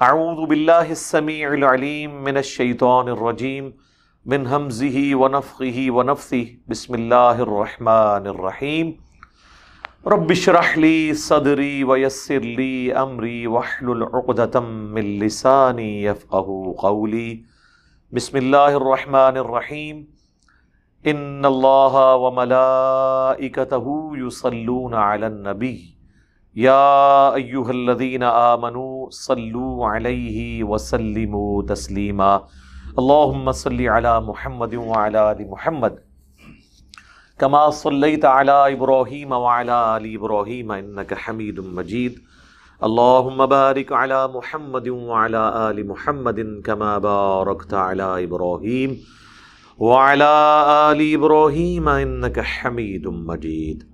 اعوذ باللہ السمیع العلیم من الشیطان الرجیم من حمزه ونفخه ونفثه بسم اللہ الرحمن الرحیم رب اشرح لی صدری ویسر لی امری واحلل عقدة من لسانی يفقه قولی بسم اللہ الرحمن الرحیم ان اللہ وملائکته یصلون علی النبی یا ایوہ الذین آمنوا صلو علیہ وسلموا تسلیما۔ اللہم صلی علی محمد وعلی آل محمد۔ کما صلیت علی ابراہیم وعلی آل ابراہیم انکا حمید مجید۔ اللہم بارک علی محمد وعلی آل محمد کما بارکت علی ابراہیم۔ وعلی آل ابراہیم انکا حمید مجید۔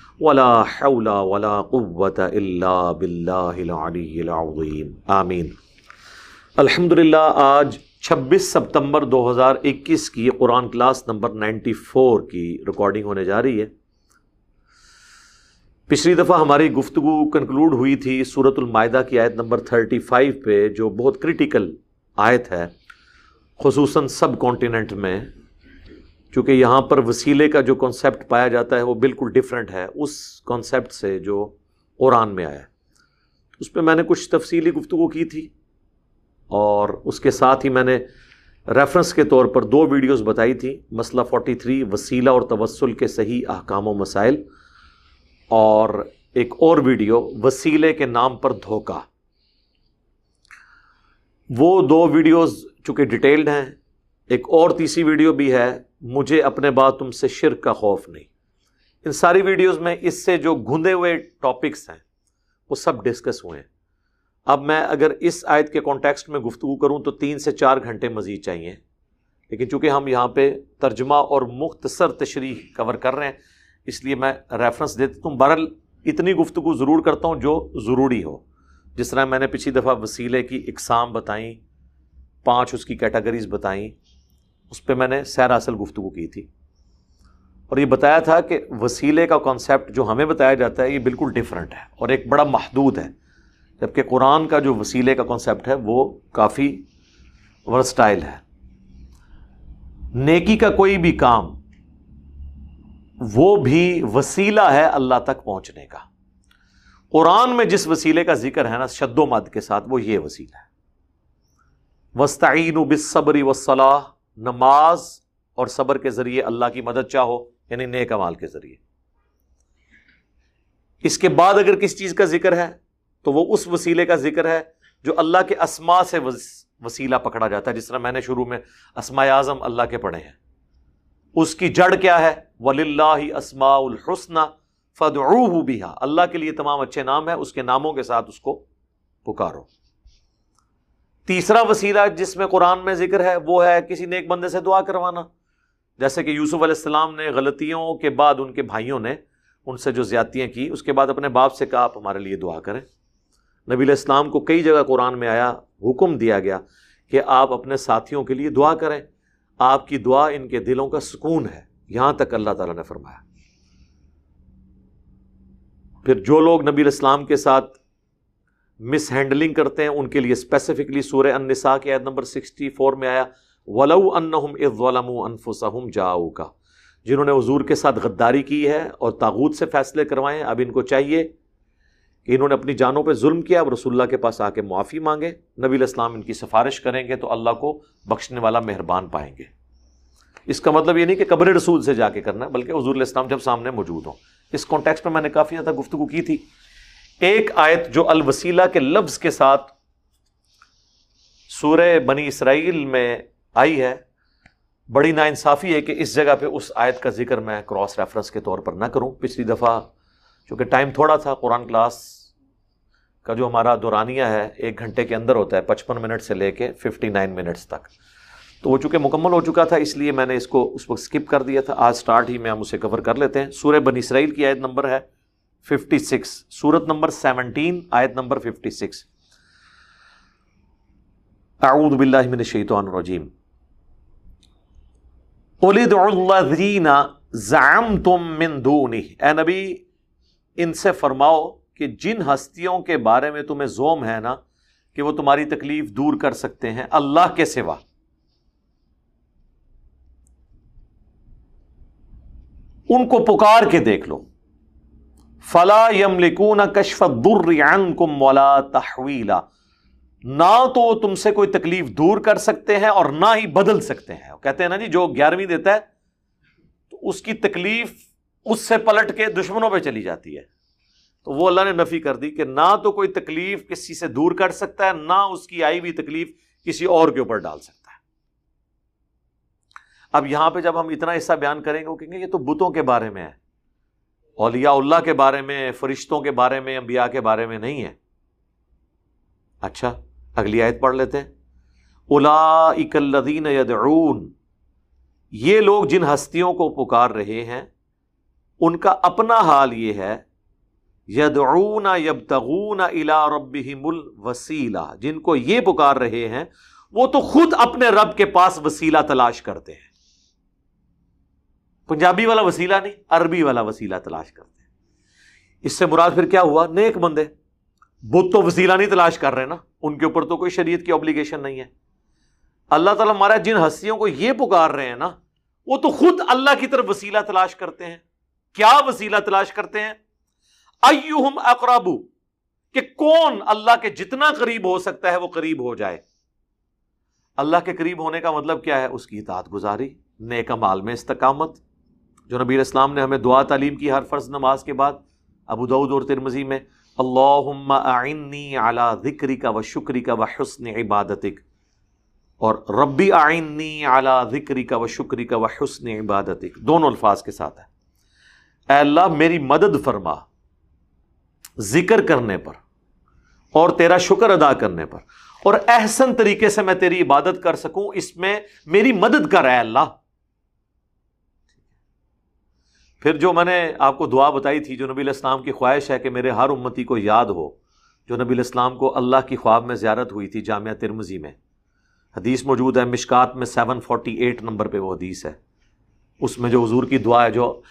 ولا حول ولا قوة الا باللہ العلی العظیم آمین. الحمدللہ، آج چھبیس سپتمبر دو ہزار اکیس کی Quran class number ninety four کی ریکارڈنگ ہونے جا رہی ہے۔ پچھلی دفعہ ہماری گفتگو کنکلوڈ ہوئی تھی سورت المائدہ کی آیت نمبر تھرٹی فائیو پہ، جو بہت کرٹیکل آیت ہے، خصوصاً سب کانٹیننٹ میں۔ چونکہ یہاں پر وسیلے کا جو کانسیپٹ پایا جاتا ہے وہ بالکل ڈفرینٹ ہے، اس کانسیپٹ سے جو قرآن میں آیا۔ ہے اس پہ میں نے کچھ تفصیلی گفتگو کی تھی اور اس کے ساتھ ہی میں نے ریفرنس کے طور پر دو ویڈیوز بتائی تھی مسئلہ فورٹی تھری وسیلہ اور توسل کے صحیح احکام و مسائل، اور ایک اور ویڈیو وسیلے کے نام پر دھوکہ۔ وہ دو ویڈیوز چونکہ ڈیٹیلڈ ہیں، ایک اور تیسری ویڈیو بھی ہے مجھے اپنے بعد تم سے شرک کا خوف نہیں۔ ان ساری ویڈیوز میں اس سے جو گھندے ہوئے ٹاپکس ہیں، وہ سب ڈسکس ہوئے ہیں۔ اب میں اگر اس آیت کے کانٹیکسٹ میں گفتگو کروں تو تین سے چار گھنٹے مزید چاہیے۔ لیکن چونکہ ہم یہاں پہ ترجمہ اور مختصر تشریح کور کر رہے ہیں، اس لیے میں ریفرنس دیتا ہوں بہرحال اتنی گفتگو ضرور کرتا ہوں جو ضروری ہو۔ جس طرح میں نے پچھلی دفعہ وسیلے کی اقسام بتائیں، پانچ اس کی کیٹیگریز بتائیں اس پہ میں نے سیر اصل گفتگو کی تھی۔ اور یہ بتایا تھا کہ وسیلے کا کانسیپٹ جو ہمیں بتایا جاتا ہے، یہ بالکل ڈفرینٹ ہے اور ایک بڑا محدود ہے۔ جبکہ قرآن کا جو وسیلے کا کانسیپٹ ہے، وہ کافی ورسٹائل ہے۔ نیکی کا کوئی بھی کام، وہ بھی وسیلہ ہے اللہ تک پہنچنے کا۔ قرآن میں جس وسیلے کا ذکر ہے نا، شد و مد کے ساتھ، وہ یہ وسیلہ ہے۔ وسطین و بصبری وصلاح نماز اور صبر کے ذریعے اللہ کی مدد چاہو یعنی نیک امال کے ذریعے۔ اس کے بعد اگر کس چیز کا ذکر ہے، تو وہ اس وسیلے کا ذکر ہے جو اللہ کے اسما سے وسیلہ پکڑا جاتا ہے، جس طرح میں نے شروع میں اسما اعظم اللہ کے پڑھے ہیں۔ اس کی جڑ کیا ہے؟ ولی اللہ اسما الحسن فد بھی اللہ کے لیے تمام اچھے نام ہے اس کے ناموں کے ساتھ اس کو پکارو۔ تیسرا وسیلہ جس میں قرآن میں ذکر ہے وہ ہے کسی نے ایک بندے سے دعا کروانا۔ جیسے کہ یوسف علیہ السلام نے غلطیوں کے بعد ان کے بھائیوں نے ان سے جو زیادتیاں کی، اس کے بعد اپنے باپ سے کہا، آپ ہمارے لیے دعا کریں۔ نبی علیہ السلام کو کئی جگہ قرآن میں آیا، حکم دیا گیا کہ آپ اپنے ساتھیوں کے لیے دعا کریں۔ آپ کی دعا ان کے دلوں کا سکون ہے۔ یہاں تک اللہ تعالیٰ نے فرمایا۔ پھر جو لوگ نبی الاسلام کے ساتھ مس ہینڈلنگ کرتے ہیں، ان کے لیے اسپیسیفکلی سورہ النساء کی عید نمبر سکسٹی فور میں آیا، ولو انہم اذ انفسہم جاؤ کا جنہوں نے حضور کے ساتھ غداری کی ہے اور تاغوت سے فیصلے کروائے، اب ان کو چاہیے کہ انہوں نے اپنی جانوں پہ ظلم کیا، اب رسول اللہ کے پاس آ کے معافی مانگے، نبی الاسلام ان کی سفارش کریں گے تو اللہ کو بخشنے والا مہربان پائیں گے۔ اس کا مطلب یہ نہیں کہ قبر رسول سے جا کے کرنا، بلکہ حضور الاسلام جب سامنے موجود ہوں۔ اس کانٹیکس میں میں نے کافی زیادہ گفتگو کی تھی۔ ایک آیت جو الوسیلہ کے لفظ کے ساتھ سورہ بنی اسرائیل میں آئی ہے، بڑی نا انصافی ہے کہ اس جگہ پہ اس آیت کا ذکر میں کراس ریفرنس کے طور پر نہ کروں۔ پچھلی دفعہ چونکہ ٹائم تھوڑا تھا، قرآن کلاس کا جو ہمارا دورانیہ ہے، ایک گھنٹے کے اندر ہوتا ہے، پچپن منٹ سے لے کے ففٹی نائن منٹس تک۔ تو وہ چونکہ مکمل ہو چکا تھا، اس لیے میں نے اس کو اس وقت اسکپ کر دیا تھا۔ آج اسٹارٹ ہی میں ہم اسے کور کر لیتے ہیں۔ سورہ بن اسرائیل کی آیت نمبر ہے۔ ففٹی سکس سورت نمبر سیونٹین آیت نمبر ففٹی سکس اعوذ باللہ من الشیطان الرجیم. قلد الذین زعمتم من دونی اے نبی، ان سے فرماؤ کہ جن ہستیوں کے بارے میں تمہیں زوم ہے نا، کہ وہ تمہاری تکلیف دور کر سکتے ہیں اللہ کے سوا. ان کو پکار کے دیکھ لو. فلا یم لکون کشف در کم مولا تحویلا۔ نہ تو تم سے کوئی تکلیف دور کر سکتے ہیں اور نہ ہی بدل سکتے ہیں۔ کہتے ہیں نا جی جو گیارہویں دیتا ہے، تو اس کی تکلیف اس سے پلٹ کے دشمنوں پہ چلی جاتی ہے۔ تو وہ اللہ نے نفی کر دی کہ نہ تو کوئی تکلیف کسی سے دور کر سکتا ہے، نہ اس کی آئی ہوئی تکلیف کسی اور کے اوپر ڈال سکتا ہے۔ اب یہاں پہ جب ہم اتنا حصہ بیان کریں گے، وہ کہیں گے یہ تو بتوں کے بارے میں ہے۔ اولیاء اللہ کے بارے میں، فرشتوں کے بارے میں، انبیاء کے بارے میں نہیں ہے۔ اچھا اگلی آیت پڑھ لیتے ہیں۔ الا اکلدین یدعون، یہ لوگ جن ہستیوں کو پکار رہے ہیں، ان کا اپنا حال یہ ہے، یدعون یبتغون الا ربہم الوسیلہ۔ جن کو یہ پکار رہے ہیں، وہ تو خود اپنے رب کے پاس وسیلہ تلاش کرتے ہیں۔ پنجابی والا وسیلہ نہیں، عربی والا وسیلہ تلاش کرتے ہیں۔ اس سے مراد پھر کیا ہوا؟ نیک بندے۔ بت تو وسیلہ نہیں تلاش کر رہے نا۔ ان کے اوپر تو کوئی شریعت کی اوبلیگیشن نہیں ہے۔ اللہ تعالیٰ ہمارا جن ہستیوں کو یہ پکار رہے ہیں نا، وہ تو خود اللہ کی طرف وسیلہ تلاش کرتے ہیں۔ کیا وسیلہ تلاش کرتے ہیں؟ ایوہم اقرابو کہ کون اللہ کے جتنا قریب ہو سکتا ہے وہ قریب ہو جائے۔ اللہ کے قریب ہونے کا مطلب کیا ہے؟ اس کی اطاعت گزاری نیک مال میں استقامت جو نبی اسلام نے ہمیں دعا تعلیم کی ہر فرض نماز کے بعد، ابو دعود اور ترمزی میں اللہ آئنی اعلیٰ ذکری کا و شکری کا و حسن عبادتک۔ اور ربی آئنی اعلیٰ ذکری کا و شکری کا و حسن عبادتک۔ دونوں الفاظ کے ساتھ ہے اے اللہ، میری مدد فرما۔ ذکر کرنے پر۔ اور تیرا شکر ادا کرنے پر۔ اور احسن طریقے سے میں تیری عبادت کر سکوں۔ اس میں میری مدد کر اے اللہ۔ پھر جو میں نے آپ کو دعا بتائی تھی جو نبی الاسلام کی خواہش ہے کہ میرے ہر امتی کو یاد ہو، جو نبی الاسلام کو اللہ کی خواب میں زیارت ہوئی تھی جامعہ ترمزی میں۔ حدیث موجود ہے مشکات میں سیون فورٹی ایٹ نمبر پہ وہ حدیث ہے۔ اس میں جو حضور کی دعا ہے جو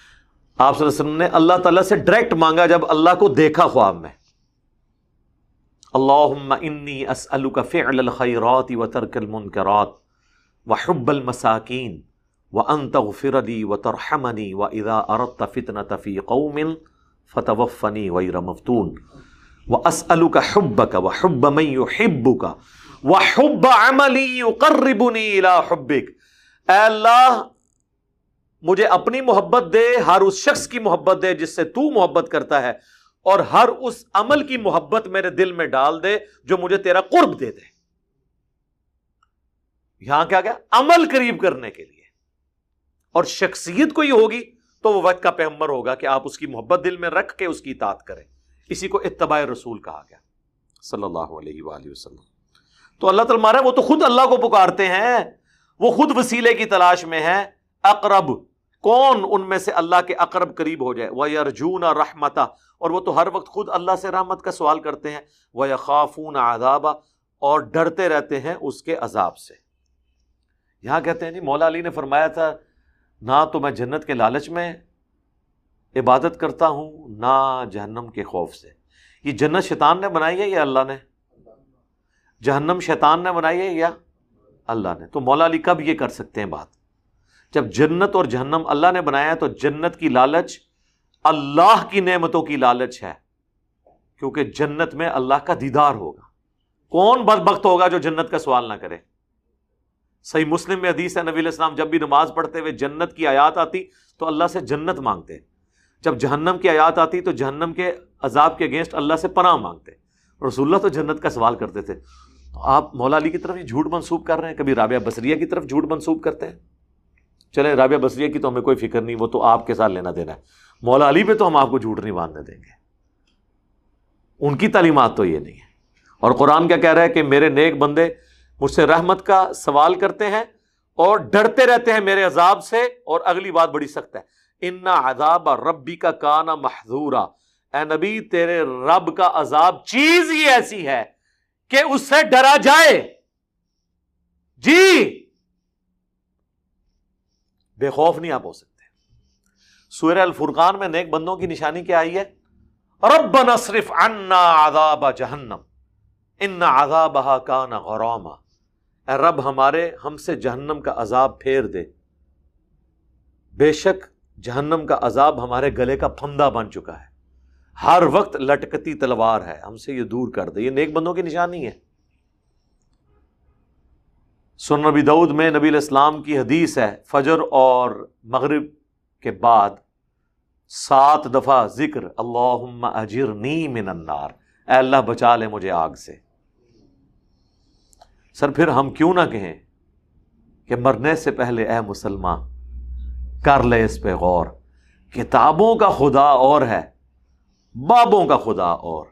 آپ صلی اللہ علیہ وسلم نے اللہ تعالیٰ سے ڈائریکٹ مانگا جب اللہ کو دیکھا خواب میں۔ اللہ انی اسألک فعل الخیرات و ترک المنکرات و حب المساکین۔ و ان تغفرلی و ترحمنی و ادا ارت فتن تفی قوم فتوفنی و رمفتون و اسلو کا حب کا و حب میں حب کا و حب عملی قربنی حبک اے اللہ، مجھے اپنی محبت دے، ہر اس شخص کی محبت دے جس سے تو محبت کرتا ہے، اور ہر اس عمل کی محبت میرے دل میں ڈال دے جو مجھے تیرا قرب دے دے۔ یہاں کیا گیا؟ عمل قریب کرنے کے لیے۔ اور شخصیت کوئی ہوگی تو وہ وقت کا پیغمبر ہوگا کہ آپ اس کی محبت دل میں رکھ کے اس کی اطاعت کریں۔ اسی کو اتباع رسول کہا گیا۔ صلی اللہ علیہ وآلہ وسلم۔ تو اللہ تعالیٰ مارا، وہ تو خود اللہ کو پکارتے ہیں۔ وہ خود وسیلے کی تلاش میں ہے اقرب، کون ان میں سے اللہ کے اقرب قریب ہو جائے؟ وہ ارجون رحمتا اور وہ تو ہر وقت خود اللہ سے رحمت کا سوال کرتے ہیں۔ وہ خافون آدابا اور ڈرتے رہتے ہیں اس کے عذاب سے۔ یہاں کہتے ہیں جی مولا علی نے فرمایا تھا نہ تو میں جنت کے لالچ میں عبادت کرتا ہوں، نہ جہنم کے خوف سے۔ یہ جنت شیطان نے بنائی ہے یا اللہ نے؟ جہنم شیطان نے بنائی ہے یا اللہ نے؟ تو مولا علی کب یہ کر سکتے ہیں بات؟ جب جنت اور جہنم اللہ نے بنایا تو جنت کی لالچ اللہ کی نعمتوں کی لالچ ہے، کیونکہ جنت میں اللہ کا دیدار ہوگا۔ کون بدبخت ہوگا جو جنت کا سوال نہ کرے؟ صحیح مسلم میں حدیث ہے، نبی السلام جب بھی نماز پڑھتے ہوئے جنت کی آیات آتی تو اللہ سے جنت مانگتے جب جہنم کی آیات آتی تو جہنم کے عذاب کے اگینسٹ اللہ سے پناہ مانگتے رسول اللہ تو جنت کا سوال کرتے تھے۔ تو آپ مولا علی کی طرف یہ جھوٹ منسوب کر رہے ہیں؟ کبھی رابعہ بصریہ کی طرف جھوٹ منسوب کرتے ہیں؟ چلے رابعہ بصریہ کی تو ہمیں کوئی فکر نہیں، وہ تو آپ کے ساتھ لینا دینا ہے۔ مولا علی پہ تو ہم آپ کو جھوٹ نہیں باندھنے دیں گے۔ ان کی تعلیمات تو یہ نہیں ہے اور قرآن کیا کہہ رہا ہے کہ میرے نیک بندے مجھ سے رحمت کا سوال کرتے ہیں اور ڈرتے رہتے ہیں میرے عذاب سے اور اگلی بات بڑی سخت ہے۔ ان عذاب ربی کا کانا محضورا اے نبی، تیرے رب کا عذاب چیز ہی ایسی ہے کہ اس سے ڈرا جائے۔ جی۔ بے خوف نہیں آپ ہو سکتے۔ سورہ الفرقان میں نیک بندوں کی نشانی کیا آئی ہے؟ رب نصرف عنا عذاب جہنم ان عذاب کان غراما۔ اے رب ہمارے، ہم سے جہنم کا عذاب پھیر دے۔ بے شک جہنم کا عذاب ہمارے گلے کا پھندا بن چکا ہے۔ ہر وقت لٹکتی تلوار ہے، ہم سے یہ دور کر دے۔ یہ نیک بندوں کی نشانی ہے۔ سن نبی دعود میں نبی الاسلام کی حدیث ہے، فجر اور مغرب کے بعد سات دفعہ ذکر اللہ اجر من النار اے اللہ بچا لے مجھے آگ سے۔ سر، پھر ہم کیوں نہ کہیں کہ مرنے سے پہلے اے مسلمان، کر لے اس پہ غور۔ کتابوں کا خدا اور ہے، بابوں کا خدا اور۔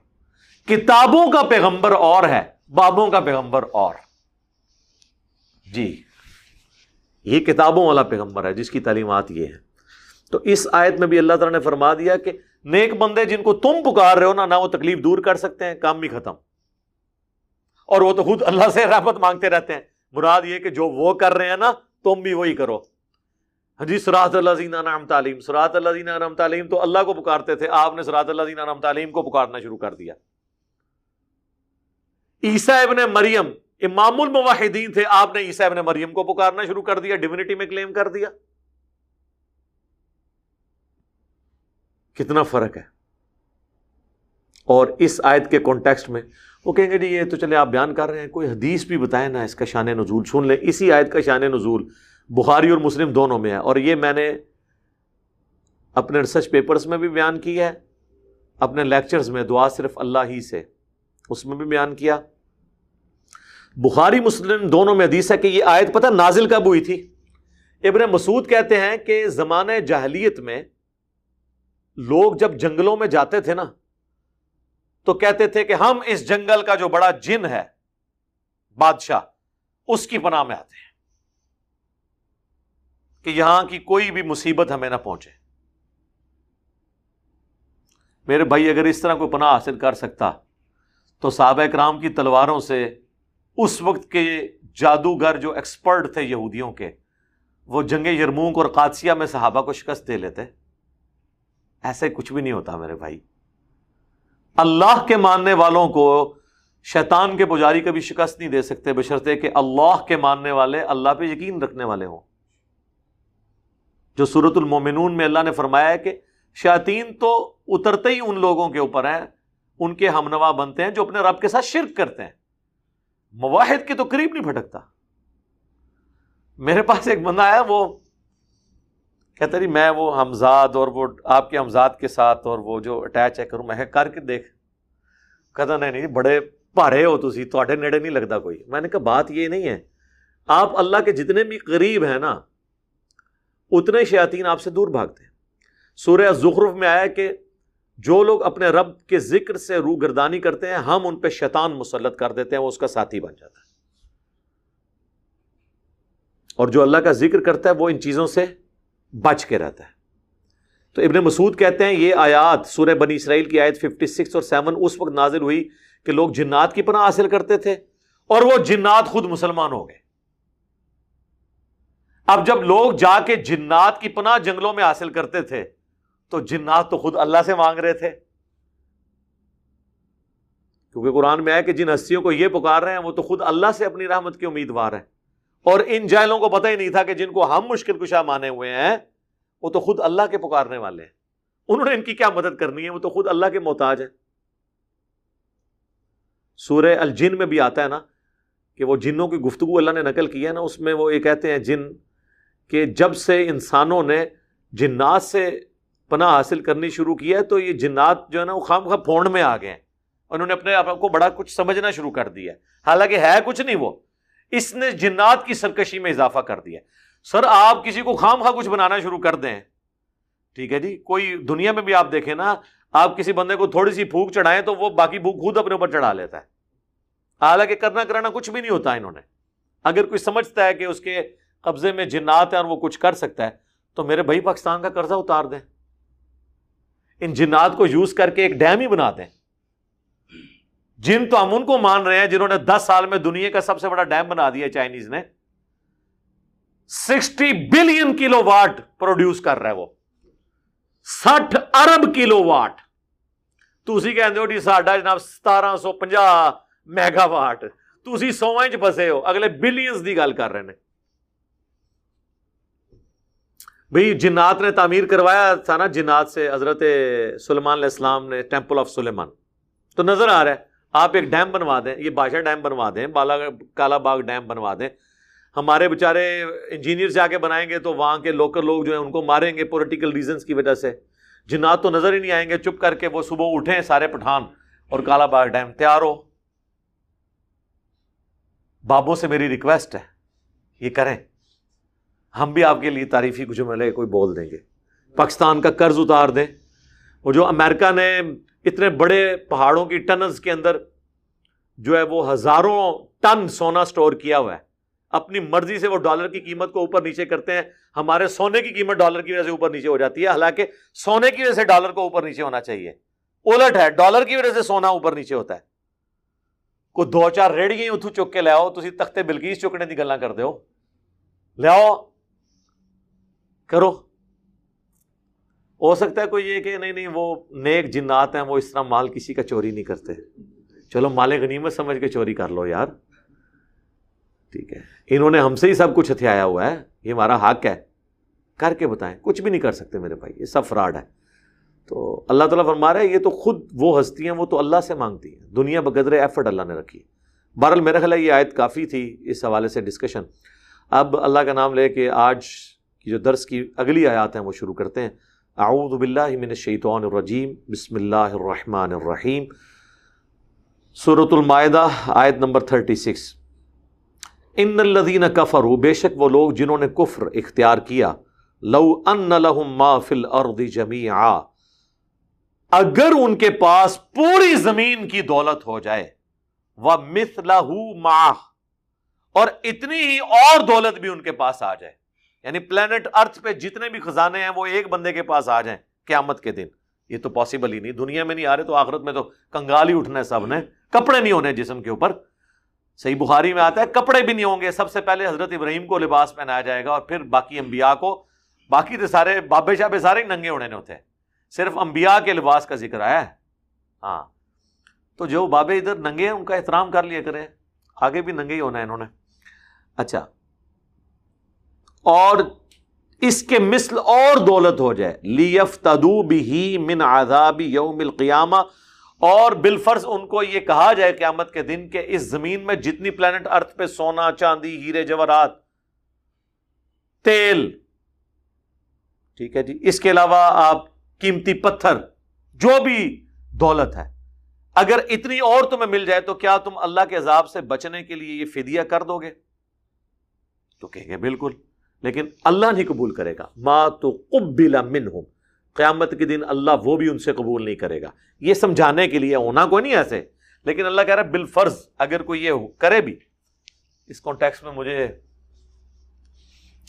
کتابوں کا پیغمبر اور ہے، بابوں کا پیغمبر اور۔ جی یہ کتابوں والا پیغمبر ہے جس کی تعلیمات یہ ہے تو اس آیت میں بھی اللہ تعالیٰ نے فرما دیا کہ نیک بندے جن کو تم پکار رہے ہو نا، نہ وہ تکلیف دور کر سکتے ہیں، کام بھی ختم۔ اور وہ تو خود اللہ سے رحمت مانگتے رہتے ہیں۔ مراد یہ کہ جو وہ کر رہے ہیں نا، تم بھی وہی کرو۔ جی سراط اللہ زینہ نام تعلیم سراط اللہ زینہ نام تعلیم تو اللہ کو پکارتے تھے۔ آپ نے سراط اللہ زینہ نام تعلیم کو پکارنا شروع کر دیا۔ عیسیٰ ابن مریم، امام المواحدین تھے۔ آپ نے عیسیٰ ابن مریم کو پکارنا شروع کر دیا ڈیونٹی میں کلیم کر دیا۔ کتنا فرق ہے۔ اور اس آیت کے کانٹیکسٹ میں وہ کہیں گے جی یہ تو چلے آپ بیان کر رہے ہیں، کوئی حدیث بھی بتائیں نا اس کا شان نزول سن لیں۔ اسی آیت کا شان نزول بخاری اور مسلم دونوں میں ہے۔ اور یہ میں نے اپنے ریسرچ پیپرز میں بھی بیان کی ہے، اپنے لیکچرز میں، دعا صرف اللہ ہی سے اس میں بھی بیان کیا۔ بخاری، مسلم دونوں میں حدیث ہے کہ یہ آیت پتہ نازل کب ہوئی تھی؟ ابن مسعود کہتے ہیں کہ زمانۂ جاہلیت میں لوگ جب جنگلوں میں جاتے تھے نا تو کہتے تھے کہ ہم اس جنگل کا جو بڑا جن ہے، بادشاہ، اس کی پناہ میں آتے ہیں۔ کہ یہاں کی کوئی بھی مصیبت ہمیں نہ پہنچے۔ میرے بھائی، اگر اس طرح کوئی پناہ حاصل کر سکتا، تو صحابہ کرام کی تلواروں سے اس وقت کے جادوگر جو ایکسپرٹ تھے یہودیوں کے، وہ جنگ یرموک اور قادسیہ میں صحابہ کو شکست دے لیتے۔ ایسے کچھ بھی نہیں ہوتا میرے بھائی۔ اللہ کے ماننے والوں کو شیطان کے پجاری کبھی شکست نہیں دے سکتے بشرطے کہ اللہ کے ماننے والے اللہ پہ یقین رکھنے والے ہوں۔ جو صورت المومنون میں اللہ نے فرمایا ہے کہ شاطین تو اترتے ہی ان لوگوں کے اوپر ہیں، ان کے ہم نوا بنتے ہیں جو اپنے رب کے ساتھ شرک کرتے ہیں۔ مواحد کے تو قریب نہیں پھٹکتا میرے پاس ایک بندہ ہے وہ کہتا جی میں وہ حمزاد اور وہ آپ کے حمزاد کے ساتھ اور وہ جو اٹیچ ہے کروں، میں کر کے دیکھ۔ کہتا نہیں نہیں، بڑے پارے ہو تھی تھوڑے نیڑے نہیں لگتا کوئی۔ میں نے کہا، بات یہ نہیں ہے۔ آپ اللہ کے جتنے بھی قریب ہیں نا، اتنے شیاطین آپ سے دور بھاگتے ہیں۔ سورہ زخرف میں آیا کہ جو لوگ اپنے رب کے ذکر سے روح گردانی کرتے ہیں، ہم ان پہ شیطان مسلط کر دیتے ہیں، وہ اس کا ساتھی بن جاتا ہے۔ اور جو اللہ کا ذکر کرتا ہے، وہ ان چیزوں سے بچ کے رہتا ہے۔ تو ابن مسعود کہتے ہیں یہ آیات سورہ بنی اسرائیل کی آیت 56 اور 7 اس وقت نازل ہوئی کہ لوگ جنات کی پناہ حاصل کرتے تھے اور وہ جنات خود مسلمان ہو گئے۔ اب جب لوگ جا کے جنات کی پناہ جنگلوں میں حاصل کرتے تھے تو جنات تو خود اللہ سے مانگ رہے تھے۔ کیونکہ قرآن میں ہے کہ جن ہستیوں کو یہ پکار رہے ہیں وہ تو خود اللہ سے اپنی رحمت کے امیدوار ہیں۔ اور ان جائلوں کو پتہ ہی نہیں تھا کہ جن کو ہم مشکل کشا مانے ہوئے ہیں، وہ تو خود اللہ کے پکارنے والے ہیں۔ انہوں نے ان کی کیا مدد کرنی ہے؟ وہ تو خود اللہ کے محتاج ہیں۔ سورہ الجن میں بھی آتا ہے نا کہ وہ جنوں کی گفتگو اللہ نے نقل کی ہے نا، اس میں وہ یہ کہتے ہیں جن کہ جب سے انسانوں نے جنات سے پناہ حاصل کرنی شروع کی ہے، تو یہ جنات جو ہے نا، وہ خام خواہ پھونڈ میں آ گئے ہیں۔ انہوں نے اپنے آپ کو بڑا کچھ سمجھنا شروع کر دیا ہے۔ حالانکہ ہے کچھ نہیں وہ۔ اس نے جنات کی سرکشی میں اضافہ کر دیا سر، آپ کسی کو خام خواہ کچھ بنانا شروع کر دیں۔ ٹھیک ہے جی کوئی دنیا میں بھی آپ دیکھیں نا، آپ کسی بندے کو تھوڑی سی پھوک چڑھائیں تو وہ باقی بھوک خود اپنے اوپر چڑھا لیتا ہے۔ حالانکہ کرنا کرانا کچھ بھی نہیں ہوتا انہوں نے۔ اگر کوئی سمجھتا ہے کہ اس کے قبضے میں جنات ہیں اور وہ کچھ کر سکتا ہے، تو میرے بھائی پاکستان کا قرضہ اتار دیں۔ ان جنات کو یوز کر کے ایک ڈیم ہی بنا دیں۔ جن تو ہم ان کو مان رہے ہیں جنہوں نے دس سال میں دنیا کا سب سے بڑا ڈیم بنا دیا چائنیز نے۔ Sixty billion kilowatt produce کر رہا ہے وہ۔ سٹھ ارب کلو واٹ۔ تھی کہ جی ساڈا جناب ستارہ سو پنجا میگا واٹ۔ تھی سو انچ بسے ہو۔ اگلے بلینس کی گل کر رہے ہیں بھائی جنات نے تعمیر کروایا تھا نا، جنات سے حضرت سلمان علیہ السلام نے ٹیمپل آف سلیمان۔ تو نظر آ رہا ہے۔ آپ ایک ڈیم بنوا دیں، یہ بادشاہ ڈیم بنوا دیں، بالا کالا باغ ڈیم بنوا دیں۔ ہمارے بےچارے انجینئر جا کے بنائیں گے تو وہاں کے لوکل لوگ جو ہیں ان کو ماریں گے پولیٹیکل ریزنس کی وجہ سے۔ جنات تو نظر ہی نہیں آئیں گے، چپ کر کے وہ صبح اٹھیں سارے پٹھان اور کالا باغ ڈیم تیار ہو۔ بابوں سے میری ریکویسٹ ہے، یہ کریں۔ ہم بھی آپ کے لیے تعریفی کچھ ملے کوئی بول دیں گے۔ پاکستان کا قرض اتار دیں۔ وہ جو امریکہ نے اتنے بڑے پہاڑوں کی ٹنز کے اندر جو ہے وہ ہزاروں ٹن سونا سٹور کیا ہوا ہے۔ اپنی مرضی سے وہ ڈالر کی قیمت کو اوپر نیچے کرتے ہیں۔ ہمارے سونے کی قیمت ڈالر کی وجہ سے اوپر نیچے ہو جاتی ہے۔ حالانکہ سونے کی وجہ سے ڈالر کو اوپر نیچے ہونا چاہیے۔ الٹ ہے ڈالر کی وجہ سے سونا اوپر نیچے ہوتا ہے۔ کوئی دو چار ریڑی اتو چک کے لے آؤ تھی تختے بلکیس چکنے کی گلا کر دو لے آؤ۔ کرو۔ ہو سکتا ہے کوئی یہ کہ نہیں نہیں، وہ نیک جنات ہیں، وہ اس طرح مال کسی کا چوری نہیں کرتے۔ چلو مال غنیمت سمجھ کے چوری کر لو یار۔ ٹھیک ہے۔ انہوں نے ہم سے ہی سب کچھ ہتھیایا ہوا ہے۔ یہ ہمارا حق ہے۔ کر کے بتائیں۔ کچھ بھی نہیں کر سکتے میرے بھائی، یہ سب فراڈ ہے۔ تو اللہ تعالیٰ فرما رہا ہے، یہ تو خود وہ ہستی ہیں، وہ تو اللہ سے مانگتی ہیں۔ دنیا بقدر ایفرٹ اللہ نے رکھی بہرحال میرا خیال ہے یہ آیت کافی تھی اس حوالے سے ڈسکشن اب اللہ کا نام لے کے آج کی جو درس کی اگلی آیات ہیں، وہ شروع کرتے ہیں۔ اعوذ باللہ من الشیطان الرجیم، بسم اللہ الرحمن الرحیم۔ سورة المائدہ، آیت نمبر 36 ان الذین کفروا، بے شک وہ لوگ جنہوں نے کفر اختیار کیا، لو ان لهم ما فی الارض جميعا اگر ان کے پاس پوری زمین کی دولت ہو جائے وَمِثْلَهُ مَعَهُ اور اتنی ہی اور دولت بھی ان کے پاس آ جائے۔ یعنی پلانٹ ارتھ پہ جتنے بھی خزانے ہیں وہ ایک بندے کے پاس آ جائیں قیامت کے دن۔ یہ تو پاسبل ہی نہیں۔ دنیا میں نہیں آ رہے تو آخرت میں تو کنگال ہی اٹھنا ہے سب نے۔ کپڑے نہیں ہونے جسم کے اوپر۔ صحیح بخاری میں آتا ہے، کپڑے بھی نہیں ہوں گے۔ سب سے پہلے حضرت ابراہیم کو لباس پہنایا جائے گا اور پھر باقی انبیاء کو۔ باقی تو سارے بابے شاہ سارے ننگے ہونے ہوتے ہیں۔ صرف انبیاء کے لباس کا ذکر آیا ہے۔ ہاں۔ تو جو بابے ادھر ننگے ہیں، ان کا احترام کر لیا کریں۔ آگے بھی ننگے ہی ہونا ہے انہوں نے۔ اچھا۔ اور اس کے مثل اور دولت ہو جائے۔ لیف تدو بھی من آزابی یوم القیامہ۔ اور بالفرض ان کو یہ کہا جائے قیامت کے دن کہ اس زمین میں جتنی پلانٹ ارتھ پہ سونا، چاندی، ہیرے، جواہرات، تیل، ٹھیک ہے جی اس کے علاوہ آپ قیمتی پتھر، جو بھی دولت ہے، اگر اتنی اور تمہیں مل جائے تو کیا تم اللہ کے عذاب سے بچنے کے لیے یہ فدیہ کر دو گے؟ تو کہیں گے بالکل۔ لیکن اللہ نہیں قبول کرے گا۔ ما تو قبل منہم۔ قیامت کے دن اللہ وہ بھی ان سے قبول نہیں کرے گا۔ یہ سمجھانے کے لیے ہونا کوئی نہیں ایسے۔ لیکن اللہ کہہ رہا ہے بالفرض اگر کوئی یہ کرے بھی۔ اس کانٹیکس میں مجھے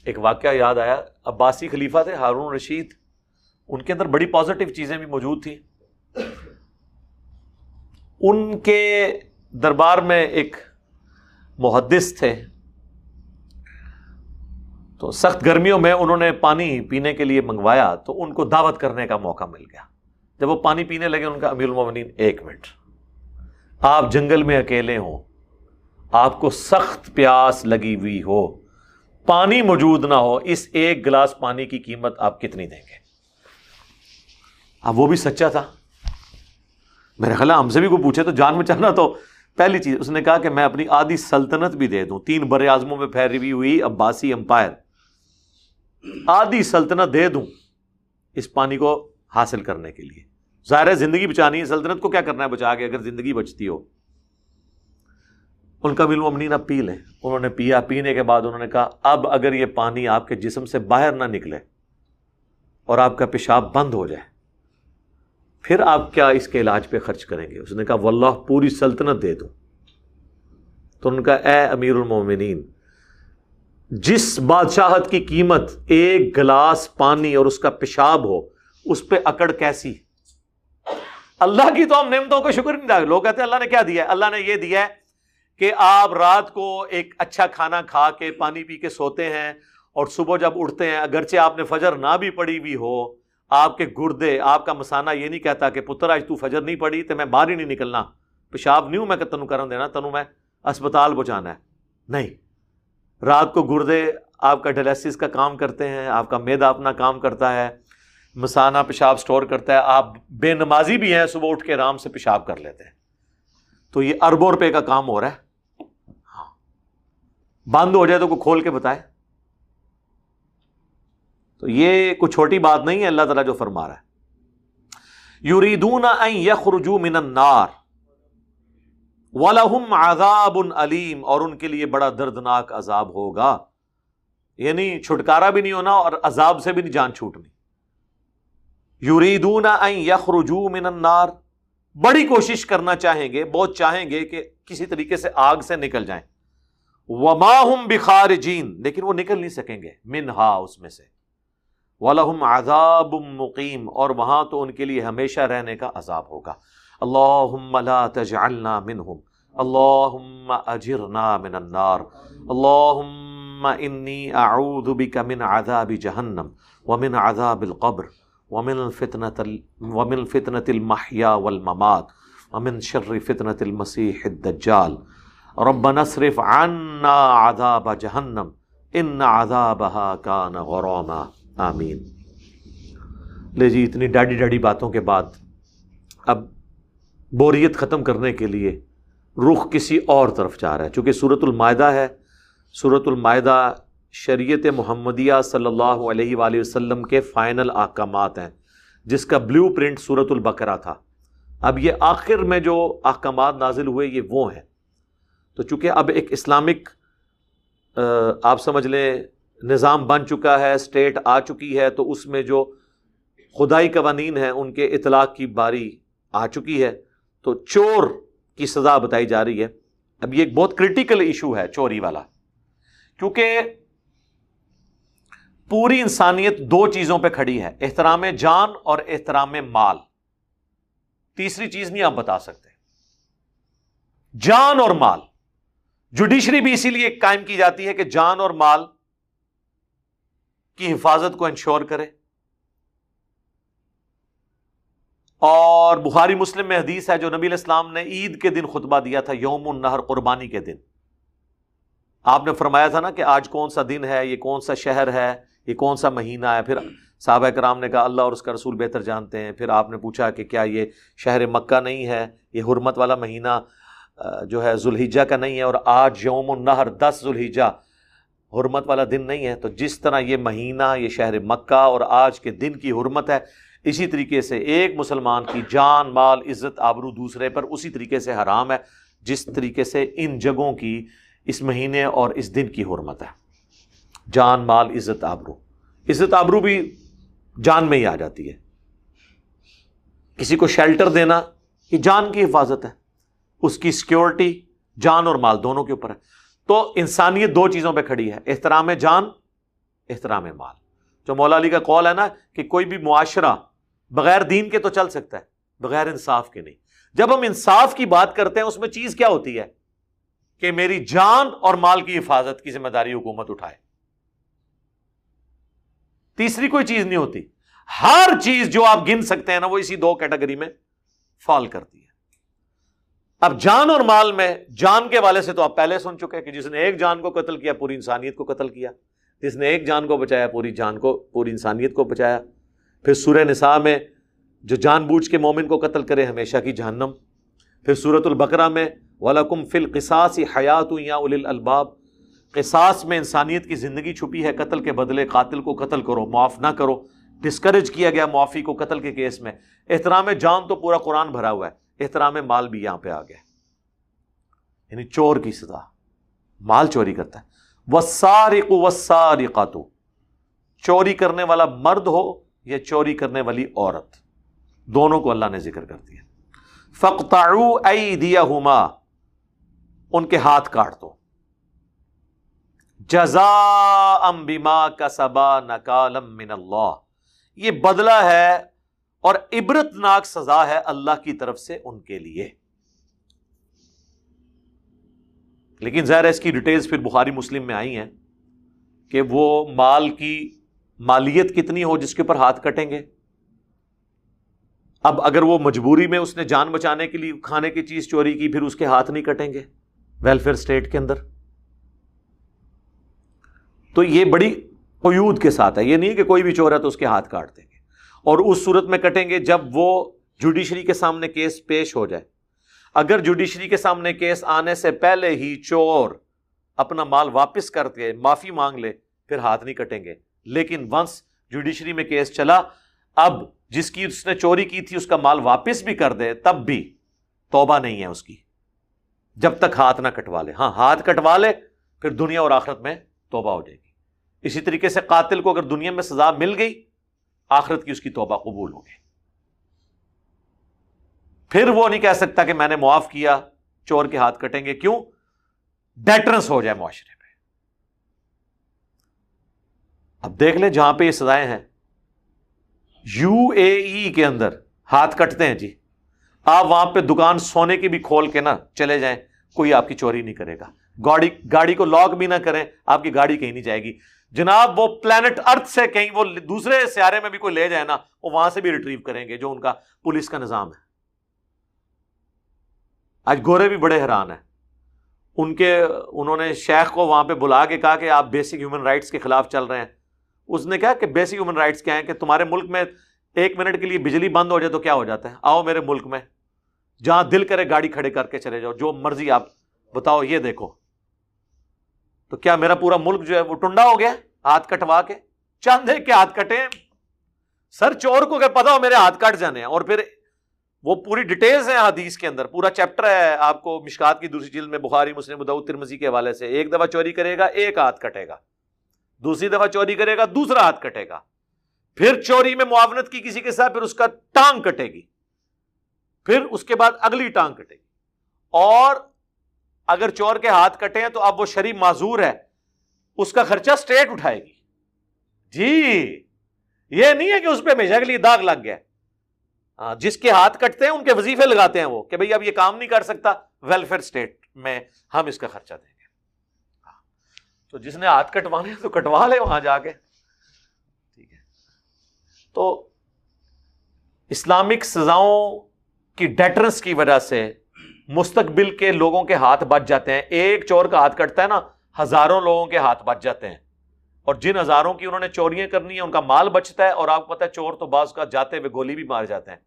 ایک واقعہ یاد آیا۔ عباسی خلیفہ تھے، ہارون رشید۔ ان کے اندر بڑی پازیٹیو چیزیں بھی موجود تھیں۔ ان کے دربار میں ایک محدث تھے۔ تو سخت گرمیوں میں انہوں نے پانی پینے کے لیے منگوایا تو ان کو دعوت کرنے کا موقع مل گیا۔ جب وہ پانی پینے لگے ان کا امیر المومنین ایک منٹ۔ آپ جنگل میں اکیلے ہوں۔ آپ کو سخت پیاس لگی ہوئی ہو۔ پانی موجود نہ ہو۔ اس ایک گلاس پانی کی قیمت آپ کتنی دیں گے؟ اب وہ بھی سچا تھا۔ میرے خیال ہم سے بھی کوئی پوچھے تو جان میں چاہنا تو۔ پہلی چیز، اس نے کہا کہ میں اپنی آدھی سلطنت بھی دے دوں۔ تین بر اعظموں میں پھیلی ہوئی، عباسی امپائر۔ آدھی سلطنت دے دوں اس پانی کو حاصل کرنے کے لیے۔ ظاہر ہے زندگی بچانی ہے، سلطنت کو کیا کرنا ہے؟ بچا کے اگر زندگی بچتی ہو۔ ان کا بل امنین اب پی لیں۔ انہوں نے پیا، پینے کے بعد انہوں نے کہا، اب اگر یہ پانی آپ کے جسم سے باہر نہ نکلے اور آپ کا پیشاب بند ہو جائے، پھر آپ کیا اس کے علاج پہ خرچ کریں گے؟ اس نے کہا، واللہ پوری سلطنت دے دوں۔ تو ان کا، اے امیر المومنین جس بادشاہت کی قیمت ایک گلاس پانی اور اس کا پیشاب ہو، اس پہ اکڑ کیسی؟ اللہ کی تو ہم نعمتوں کا شکر نہیں، لوگ کہتے ہیں اللہ نے کیا دیا ہے؟ اللہ نے یہ دیا ہے کہ آپ رات کو ایک اچھا کھانا کھا کے پانی پی کے سوتے ہیں اور صبح جب اٹھتے ہیں، اگرچہ آپ نے فجر نہ بھی پڑی ہوئی ہو، آپ کے گردے، آپ کا مسانہ یہ نہیں کہتا کہ پتر، آج تو فجر نہیں پڑی تو میں باہر ہی نہیں نکلنا، پیشاب نہیں ہوں میں کہ تنو کرن دینا، تنو میں اسپتال پہنچانا ہے۔ نہیں۔ رات کو گردے آپ کا ڈلیسس کا کام کرتے ہیں، آپ کا میدا اپنا کام کرتا ہے، مسانہ پیشاب سٹور کرتا ہے، آپ بے نمازی بھی ہیں، صبح اٹھ کے آرام سے پیشاب کر لیتے ہیں۔ تو یہ اربوں روپے کا کام ہو رہا ہے۔ ہاں۔ بند ہو جائے تو کوئی کھول کے بتائے۔ تو یہ کوئی چھوٹی بات نہیں ہے، اللہ تعالیٰ جو فرما رہا ہے۔ یوریدون یخرجو من النار۔ ولہم عذاب علیم اور ان کے لیے بڑا دردناک عذاب ہوگا۔ یعنی چھٹکارا بھی نہیں ہونا اور عذاب سے بھی نہیں، جان چھوٹنی یوریدون یخرجو من النار۔ بڑی کوشش کرنا چاہیں گے، بہت چاہیں گے کہ کسی طریقے سے آگ سے نکل جائیں۔ وما ہم بخارجین لیکن وہ نکل نہیں سکیں گے، منہا اس میں سے۔ وَلَهُمْ عَذَابٌ مُقِيمٌ۔ اور وہاں تو ان کے لیے ہمیشہ رہنے کا عذاب ہوگا۔ اللہم لا تجعلنا منہم. اللہم اجرنا من النار. اللہم انی اعوذ بک من عذاب جہنم ومن عذاب القبر ومن فتنة ومن فتنة المحیا والممات ومن شر فتنة المسیح الدجال. ربنا اصرف عنا عذاب جہنم. ان عذابها كان غراما. آمین. لے جی اتنی ڈاڈی ڈاڈی باتوں کے بعد اب بوریت ختم کرنے کے لیے رخ کسی اور طرف جا رہا ہے۔ چونکہ صورت المائدہ ہے صورت المائدہ شریعت محمدیہ صلی اللہ علیہ وآلہ وسلم کے فائنل احکامات ہیں، جس کا بلیو پرنٹ صورت البقرہ تھا۔ اب یہ آخر میں جو احکامات نازل ہوئے، یہ وہ ہیں۔ تو چونکہ اب ایک اسلامک آپ سمجھ لیں، نظام بن چکا ہے اسٹیٹ آ چکی ہے، تو اس میں جو خدائی قوانین ہیں، ان کے اطلاق کی باری آ چکی ہے۔ تو چور کی سزا بتائی جا رہی ہے۔ اب یہ ایک بہت کرٹیکل ایشو ہے چوری والا۔ کیونکہ پوری انسانیت دو چیزوں پہ کھڑی ہے، احترام جان اور احترام مال۔ تیسری چیز نہیں آپ بتا سکتے۔ جان اور مال۔ جوڈیشری بھی اسی لیے قائم کی جاتی ہے کہ جان اور مال کی حفاظت کو انشور کرے۔ اور بخاری مسلم میں حدیث ہے جو نبی الاسلام نے عید کے دن خطبہ دیا تھا، یوم النہر قربانی کے دن۔ آپ نے فرمایا تھا نا کہ آج کون سا دن ہے، یہ کون سا شہر ہے، یہ کون سا مہینہ ہے۔ پھر صحابہ کرام نے کہا، اللہ اور اس کا رسول بہتر جانتے ہیں۔ پھر آپ نے پوچھا کہ کیا یہ شہر مکہ نہیں ہے؟ یہ حرمت والا مہینہ جو ہے ذوالحجہ کا نہیں ہے اور آج یوم النہر، دس ذوالحجہ، حرمت والا دن نہیں ہے۔ تو جس طرح یہ مہینہ، یہ شہر مکہ اور آج کے دن کی حرمت ہے اسی طریقے سے ایک مسلمان کی جان، مال، عزت، آبرو دوسرے پر اسی طریقے سے حرام ہے، جس طریقے سے ان جگہوں کی اس مہینے اور اس دن کی حرمت ہے۔ جان، مال، عزت، آبرو۔ عزت، آبرو بھی جان میں ہی آ جاتی ہے۔ کسی کو شیلٹر دینا یہ جان کی حفاظت ہے۔ اس کی سیکورٹی جان اور مال دونوں کے اوپر ہے۔ تو انسانیت دو چیزوں پہ کھڑی ہے، احترام جان، احترام مال۔ جو مولا علی کا قول ہے نا کہ کوئی بھی معاشرہ بغیر دین کے تو چل سکتا ہے، بغیر انصاف کے نہیں۔ جب ہم انصاف کی بات کرتے ہیں، اس میں چیز کیا ہوتی ہے؟ کہ میری جان اور مال کی حفاظت کی ذمہ داری حکومت اٹھائے۔ تیسری کوئی چیز نہیں ہوتی۔ ہر چیز جو آپ گن سکتے ہیں نا، وہ اسی دو کیٹیگری میں فال کرتی ہے۔ اب جان اور مال میں، جان کے والے سے تو آپ پہلے سن چکے کہ جس نے ایک جان کو قتل کیا، پوری انسانیت کو قتل کیا۔ جس نے ایک جان کو بچایا، پوری جان کو، پوری انسانیت کو بچایا۔ پھر سورہ نساء میں جو جان بوجھ کے مومن کو قتل کرے ہمیشہ کی جہنم۔ پھر سورت البقرہ میں ولاکم فل قصاص حیات یا اول الباب قصاص میں انسانیت کی زندگی چھپی ہے، قتل کے بدلے قاتل کو قتل کرو، معاف نہ کرو۔ ڈسکریج کیا گیا معافی کو قتل کے کیس میں۔ احترام جان تو پورا قرآن بھرا ہوا ہے، احترام مال بھی یہاں پہ آ گیا۔ یعنی چور کی سزا، مال چوری کرتا ہے۔ وہ سارے کو ساری چوری کرنے والا مرد ہو یا چوری کرنے والی عورت۔ دونوں کو اللہ نے ذکر کر دیا۔ فقتعو ایدیہما ان کے ہاتھ کاٹ دو۔ جزا ام کا سبا نکالم من اللہ یہ بدلہ ہے اور عبرت ناک سزا ہے اللہ کی طرف سے ان کے لیے۔ لیکن ظاہر ہے اس کی ڈیٹیلز پھر بخاری مسلم میں آئی ہیں کہ وہ مال کی مالیت کتنی ہو جس کے اوپر ہاتھ کٹیں گے؟ اب اگر وہ مجبوری میں اس نے جان بچانے کے لیے کھانے کی چیز چوری کی، پھر اس کے ہاتھ نہیں کٹیں گے ویلفیئر اسٹیٹ کے اندر؟ تو یہ بڑی قیود کے ساتھ ہے، یہ نہیں کہ کوئی بھی چور ہے تو اس کے ہاتھ کاٹ دیں گے۔ اور اس صورت میں کٹیں گے جب وہ جوڈیشری کے سامنے کیس پیش ہو جائے۔ اگر جوڈیشری کے سامنے کیس آنے سے پہلے ہی چور اپنا مال واپس کر کے معافی مانگ لے، پھر ہاتھ نہیں کٹیں گے۔ لیکن ونس جوڈیشری میں کیس چلا، اب جس کی اس نے چوری کی تھی، اس کا مال واپس بھی کر دے، تب بھی توبہ نہیں ہے اس کی۔ جب تک ہاتھ نہ کٹوا لے۔ ہاں ہاتھ کٹوا لے، پھر دنیا اور آخرت میں توبہ ہو جائے گی۔ اسی طریقے سے قاتل کو اگر دنیا میں سزا مل گئی، آخرت کی اس کی توبہ قبول ہو گئی۔ پھر وہ نہیں کہہ سکتا کہ میں نے معاف کیا، چور کے ہاتھ کٹیں گے، کیوں؟ ڈیٹرنس ہو جائے معاشرے میں اب دیکھ لیں جہاں پہ یہ سزائیں ہیں۔ یو اے ای کے اندر ہاتھ کٹتے ہیں جی۔ آپ وہاں پہ دکان سونے کی بھی کھول کے نا چلے جائیں، کوئی آپ کی چوری نہیں کرے گا۔ گاڑی گاڑی کو لاک بھی نہ کریں، آپ کی گاڑی کہیں نہیں جائے گی۔ جناب، وہ پلانٹ ارتھ سے کہیں، وہ دوسرے سیارے میں بھی کوئی لے جائے نا، وہ وہاں سے بھی ریٹریو کریں گے جو ان کا پولیس کا نظام ہے۔ آج گورے بھی بڑے حیران ہیں۔ ان کے، انہوں نے شیخ کو وہاں پہ بلا کے کہا کہ آپ بیسک ہیومن رائٹس کے خلاف چل رہے ہیں۔ اس نے کہا کہ بیسک ہیومن رائٹس کیا ہیں کہ تمہارے ملک میں ایک منٹ کے لیے بجلی بند ہو جائے تو کیا ہو جاتا ہے؟ آؤ میرے ملک میں۔ جہاں دل کرے گاڑی کھڑے کر کے چلے جاؤ، جو مرضی آپ بتاؤ، یہ دیکھو۔ تو کیا میرا پورا ملک جو ہے وہ ٹنڈا ہو گیا؟ ہاتھ کٹوا کے۔ چاند دیکھ کے ہاتھ کٹے سر چور کو اگر پتا ہو میرے ہاتھ کٹ جانے ہیں، اور پھر وہ پوری ڈیٹیلز ہیں حدیث کے اندر، پورا چیپٹر ہے۔ آپ کو مشکات کی دوسری جلد میں بخاری، مسلم ترمزی کے حوالے سے ایک دفعہ چوری کرے گا، ایک ہاتھ کٹے گا۔ دوسری دفعہ چوری کرے گا، دوسرا ہاتھ کٹے گا۔ پھر چوری میں معاونت کی کسی کے ساتھ، پھر اس کا ٹانگ کٹے گی۔ پھر اس کے بعد اگلی ٹانگ کٹے گی۔ اور اگر چور کے ہاتھ کٹے ہیں تو اب وہ شریف معذور ہے۔ اس کا خرچہ اسٹیٹ اٹھائے گی۔ جی یہ نہیں ہے کہ اس پہ ہمیشہ کے لیے داغ لگ گیا۔ جس کے ہاتھ کٹتے ہیں، ان کے وظیفے لگاتے ہیں وہ کہ بھائی اب یہ کام نہیں کر سکتا۔ ویلفیئر اسٹیٹ میں ہم اس کا خرچہ دیں گے۔ تو جس نے ہاتھ کٹوانے تو کٹوا لے وہاں جا کے۔ ٹھیک ہے۔ تو اسلامک سزاؤں کی ڈیٹرنس کی وجہ سے مستقبل کے لوگوں کے ہاتھ بچ جاتے ہیں۔ ایک چور کا ہاتھ کٹتا ہے نا، ہزاروں لوگوں کے ہاتھ بچ جاتے ہیں۔ اور جن ہزاروں کی انہوں نے چوریاں کرنی ہے ان کا مال بچتا ہے اور آپ کو پتا ہے، چور تو بعض کا جاتے ہوئے گولی بھی مار جاتے ہیں۔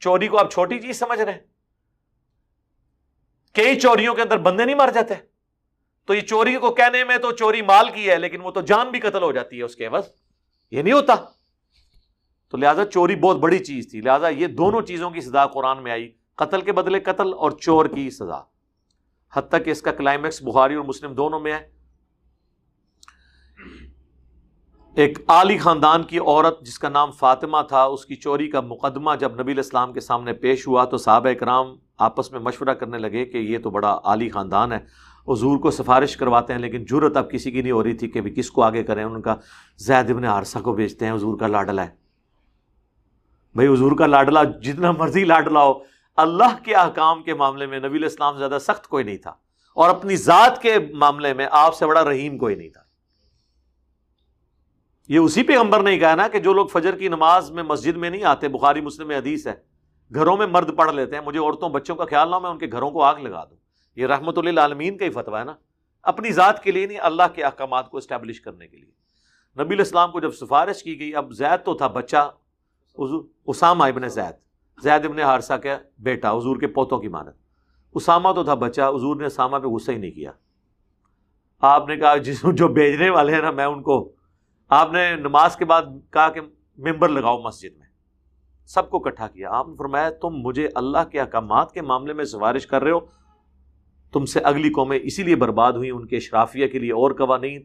چوری کو آپ چھوٹی چیز سمجھ رہے ہیں؟ کئی چوریوں کے اندر بندے نہیں مار جاتے۔ تو یہ چوری کو کہنے میں تو چوری مال کی ہے، لیکن وہ تو جان بھی قتل ہو جاتی ہے اس کے بس۔ یہ نہیں ہوتا۔ تو لہٰذا چوری بہت بڑی چیز تھی۔ لہٰذا یہ دونوں چیزوں کی سزا قرآن میں آئی۔ قتل کے بدلے قتل اور چور کی سزا۔ حتیٰ کہ اس کا کلائمیکس بخاری اور مسلم دونوں میں ہے۔ ایک عالی خاندان کی عورت جس کا نام فاطمہ تھا، اس کی چوری کا مقدمہ جب نبی الاسلام کے سامنے پیش ہوا تو صحابہ اکرام آپس میں مشورہ کرنے لگے کہ یہ تو بڑا عالی خاندان ہے۔ حضور کو سفارش کرواتے ہیں، لیکن جرت اب کسی کی نہیں ہو رہی تھی کہ کس کو آگے کریں۔ ان کا زید ابن عارثہ کو بیچتے ہیں، حضور کا لاڈلا ہے۔ بھائی، حضور کا لاڈلا جتنا مرضی لاڈلا ہو، اللہ کے احکام کے معاملے میں نبی الاسلام زیادہ سخت کوئی نہیں تھا۔ اور اپنی ذات کے معاملے میں آپ سے بڑا رحیم کوئی نہیں تھا۔ یہ اسی پہ ہمبر نہیں کہا نا کہ جو لوگ فجر کی نماز میں مسجد میں نہیں آتے، بخاری، مسلم، حدیث ہے، گھروں میں مرد پڑھ لیتے ہیں، مجھے عورتوں، بچوں کا خیال نہ میں ان کے گھروں کو آگ لگا دوں۔ یہ رحمت اللہ عالمین کا ہی فتویٰ ہے نا۔ اپنی ذات کے لیے نہیں، اللہ کے احکامات کو اسٹیبلش کرنے کے لیے۔ نبی الاسلام کو جب سفارش کی گئی، اب زید تو تھا بچہ اسامہ ابن زید۔ زید ابن حارثہ کا بیٹا، حضور کے پوتوں کی مانت اسامہ تو تھا بچہ، حضور نے اسامہ پہ غصہ ہی نہیں کیا۔ آپ نے کہا، جس جو بھیجنے والے ہیں نا، میں ان کو، آپ نے نماز کے بعد کہا کہ ممبر لگاؤ مسجد میں۔ سب کو اکٹھا کیا۔ آپ نے فرمایا، تم مجھے اللہ کے احکامات کے معاملے میں سفارش کر رہے ہو تم سے اگلی قومیں اسی لیے برباد ہوئی ان کے اشرافیہ کے لیے اور قوانین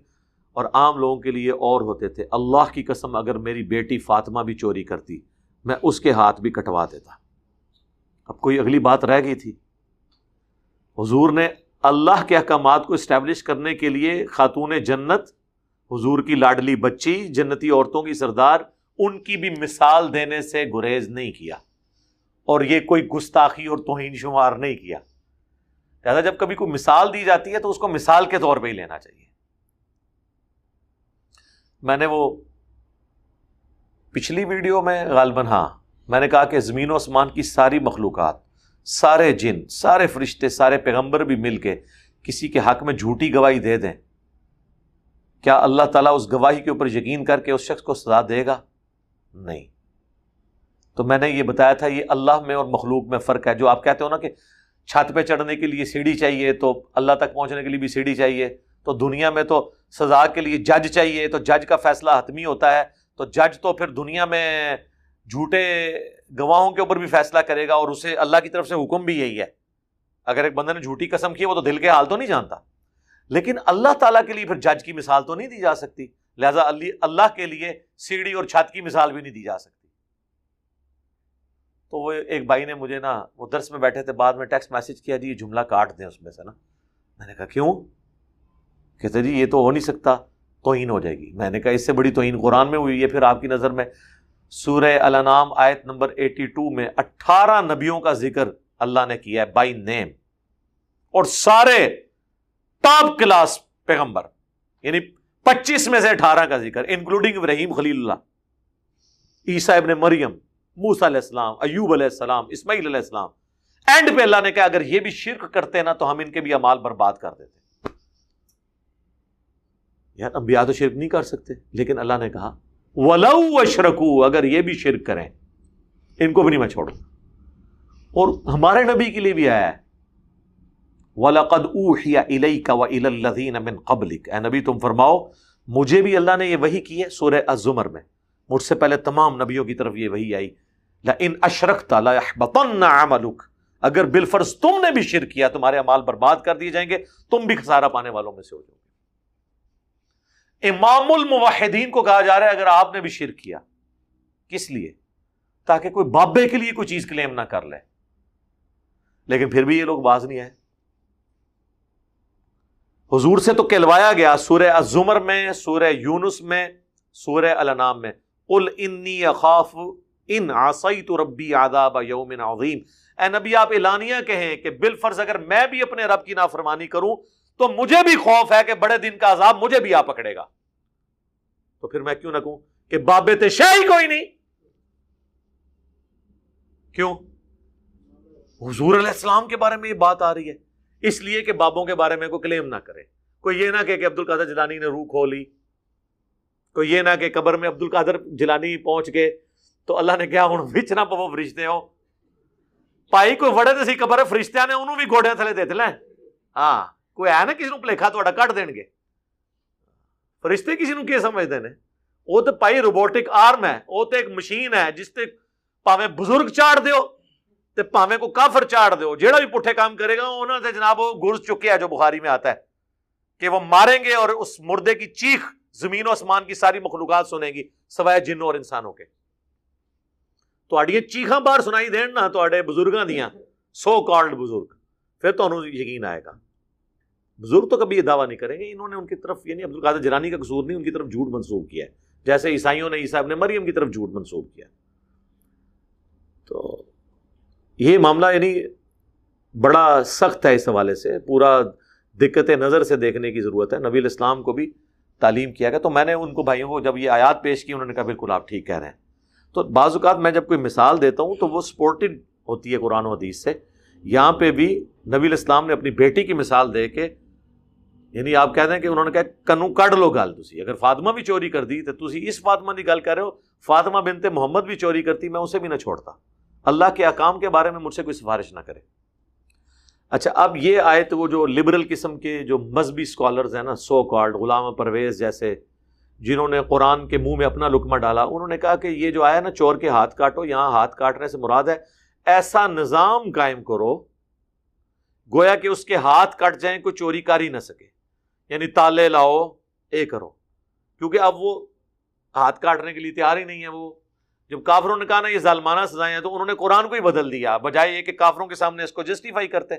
اور عام لوگوں کے لیے اور ہوتے تھے۔ اللہ کی قسم، اگر میری بیٹی فاطمہ بھی چوری کرتی، میں اس کے ہاتھ بھی کٹوا دیتا۔ اب کوئی اگلی بات رہ گئی تھی۔ حضور نے اللہ کے احکامات کو اسٹیبلش کرنے کے لیے خاتون جنت، حضور کی لاڈلی بچی، جنتی عورتوں کی سردار، ان کی بھی مثال دینے سے گریز نہیں کیا۔ اور یہ کوئی گستاخی اور توہین شمار نہیں کیا۔ لہٰذا جب کبھی کوئی مثال دی جاتی ہے تو اس کو مثال کے طور پہ ہی لینا چاہیے۔ میں نے وہ پچھلی ویڈیو میں غالباً ہاں میں نے کہا کہ زمین و آسمان کی ساری مخلوقات، سارے جن، سارے فرشتے، سارے پیغمبر بھی مل کے کسی کے حق میں جھوٹی گواہی دے دیں۔ کیا اللہ تعالیٰ اس گواہی کے اوپر یقین کر کے اس شخص کو سزا دے گا؟ نہیں۔ تو میں نے یہ بتایا تھا، یہ اللہ میں اور مخلوق میں فرق ہے۔ جو آپ کہتے ہو نا کہ چھت پہ چڑھنے کے لیے سیڑھی چاہیے، تو اللہ تک پہنچنے کے لیے بھی سیڑھی چاہیے۔ تو دنیا میں تو سزا کے لیے جج چاہیے، تو جج کا فیصلہ حتمی ہوتا ہے۔ تو جج تو پھر دنیا میں جھوٹے گواہوں کے اوپر بھی فیصلہ کرے گا اور اسے اللہ کی طرف سے حکم بھی یہی ہے۔ اگر ایک بندے نے جھوٹی قسم کی ہے، وہ تو دل کے حال تو نہیں جانتا۔ لیکن اللہ تعالیٰ کے لیے پھر جج کی مثال تو نہیں دی جا سکتی۔ لہٰذا اللہ کے لیے سیڑھی اور چھت کی مثال بھی نہیں دی جا سکتی۔ تو وہ ایک بھائی نے مجھے نا وہ درس میں بیٹھے تھے، بعد میں ٹیکسٹ میسج کیا جی یہ جملہ کاٹ دیں اس میں سے نا۔ میں نے کہا، کیوں؟ کہتے جی یہ تو ہو نہیں سکتا، توہین ہو جائے گی۔ میں نے کہا، اس سے بڑی توہین قرآن میں ہوئی ہے۔ پھر آپ کی نظر میں سورہ الانام آیت نمبر ایٹی ٹو میں اٹھارہ نبیوں کا ذکر اللہ نے کیا ہے بائی نیم اور سارے ٹاپ کلاس پیغمبر یعنی پچیس میں سے اٹھارہ کا ذکر انکلوڈنگ ابراہیم خلیل اللہ، عیسیٰ ابن مریم موسا علیہ السلام، ایوب علیہ السلام، اسماعیل علیہ السلام۔ اینڈ پہ اللہ نے کہا، اگر یہ بھی شرک کرتے نا، تو ہم ان کے بھی امال برباد کر دیتے یار، انبیاء تو شرک نہیں کر سکتے، لیکن اللہ نے کہا، ولو اشرکو اگر یہ بھی شرک کریں، ان کو بھی نہیں میں چھوڑوں۔ اور ہمارے نبی کے لیے بھی آیا ہے۔ وَلَقَدْ أُوحِيَ إِلَيْكَ وَإِلَى الَّذِينَ مِن قَبْلِكَ۔ اے نبی، تم فرماؤ، مجھے بھی اللہ نے یہ وحی کی ہے سورہ الزمر میں۔ مجھ سے پہلے تمام نبیوں کی طرف یہ وحی آئی لَإِنْ أَشْرَكْتَ لَيَحْبَطَنَّ عَمَلُكَ اگر بالفرض تم نے بھی شرک کیا، تمہارے امال برباد کر دیے جائیں گے، تم بھی خسارہ پانے والوں میں سے ہو جاؤ گے۔ امام الموحدین کو کہا جا رہا ہے، اگر آپ نے بھی شرک کیا، کس لیے؟ تاکہ کوئی بابے کے لیے کوئی چیز کلیم نہ کر لے۔ لیکن پھر بھی یہ لوگ باز نہیں آئے۔ حضور سے تو کہلوایا گیا، سورہ الزمر میں، سورہ یونس میں، سورہ الانام میں۔ قل انی اخاف ان عصیت ربی عذاب یوم عظیم اے نبی، آپ اعلانیہ کہیں کہ بالفرض اگر میں بھی اپنے رب کی نافرمانی کروں تو مجھے بھی خوف ہے کہ بڑے دن کا عذاب مجھے بھی آ پکڑے گا۔ تو پھر میں کیوں نہ کہوں کہ بابے تے شاہی کوئی نہیں۔ کیوں؟ حضور علیہ السلام کے بارے میں یہ بات آ رہی ہے۔ اس لیے کہ بابوں کے بارے میں کوئی کلیم نہ کرے۔ کوئی یہ نہ کہ عبد القادر جلانی نے روح کھولی کوئی یہ نہ کہ قبر میں عبد القادر جلانی پہنچ گئے تو اللہ نے کیا ہوں بچنا پو فرشتے ہو پائی کوئی وڑے تو سی قبر فرشتہ نے انہوں بھی گھوڑے تھلے دے لیں ہاں کوئی ہے نا کسی نے پلیکھا کٹ دیں گے۔ فرشتے کسی نے کیا سمجھتے ہیں وہ تو پائی روبوٹک آرم ہے وہ تو ایک مشین ہے جس تے پاوے بزرگ چاڑ دیو تے پاوے کو کافر چاڑ دیو۔ جیڑا بھی پٹھے کام کرے گا انہوں نے جناب وہ گرز چکے ہے جو بخاری میں آتا ہے کہ وہ ماریں گے اور اس مردے کی چیخ زمین و آسمان کی ساری مخلوقات سنیں گی، سوائے جنوں اور انسانوں کے۔ تو اڈیے چیخاں بار سنائی دین نا تو اڈے بزرگاں دیاں سو کالڈ بزرگ۔ پھر تو انہوں یقین آئے گا۔ بزرگ تو کبھی یہ دعویٰ نہیں کریں گے، انہوں نے ان کی طرف یعنی عبد القادر جرانی کا قصور نہیں، ان کی طرف جھوٹ منسوخ کیا ہے۔ جیسے عیسائیوں نے عیسیٰ نے مریم کی طرف جھوٹ منسوخ کیا۔ تو یہ معاملہ یعنی بڑا سخت ہے اس حوالے سے، پورا دقت نظر سے دیکھنے کی ضرورت ہے۔ نبی الاسلام کو بھی تعلیم کیا گیا تو میں نے ان کو بھائیوں کو جب یہ آیات پیش کی، انہوں نے کہا بالکل آپ ٹھیک کہہ رہے ہیں۔ تو بعض اوقات میں جب کوئی مثال دیتا ہوں تو وہ سپورٹڈ ہوتی ہے قرآن و حدیث سے۔ یہاں پہ بھی نبی الاسلام نے اپنی بیٹی کی مثال دے کے یعنی آپ کہتے ہیں کہ انہوں نے کہا، کنو کڈ لو گل تھی اگر فاطمہ بھی چوری کر دی تو تھی اس فاطمہ کی گل کر رہے ہو۔ فاطمہ بنتے محمد بھی چوری کرتی، میں اسے بھی نہ چھوڑتا۔ اللہ کے احکام کے بارے میں مجھ سے کوئی سفارش نہ کرے۔ اچھا اب یہ آئے تو وہ جو لبرل قسم کے جو مذہبی اسکالرز ہیں نا سو کارڈ غلام پرویز جیسے، جنہوں نے قرآن کے منہ میں اپنا لکمہ ڈالا، انہوں نے کہا کہ یہ جو آیا نا، چور کے ہاتھ کاٹو، یہاں ہاتھ کاٹنے سے مراد ہے، ایسا نظام قائم کرو، گویا کہ اس کے ہاتھ کٹ جائیں، کوئی چوری کر ہی نہ سکے یعنی تالے لاؤ اے کرو، کیونکہ اب وہ ہاتھ کاٹنے کے لیے تیار ہی نہیں ہے وہ۔ جب کافروں نے کہا نا، یہ ظالمانہ سزائیں ہیں، تو انہوں نے قرآن کو ہی بدل دیا، بجائے یہ کہ کافروں کے سامنے اس کو جسٹیفائی کرتے۔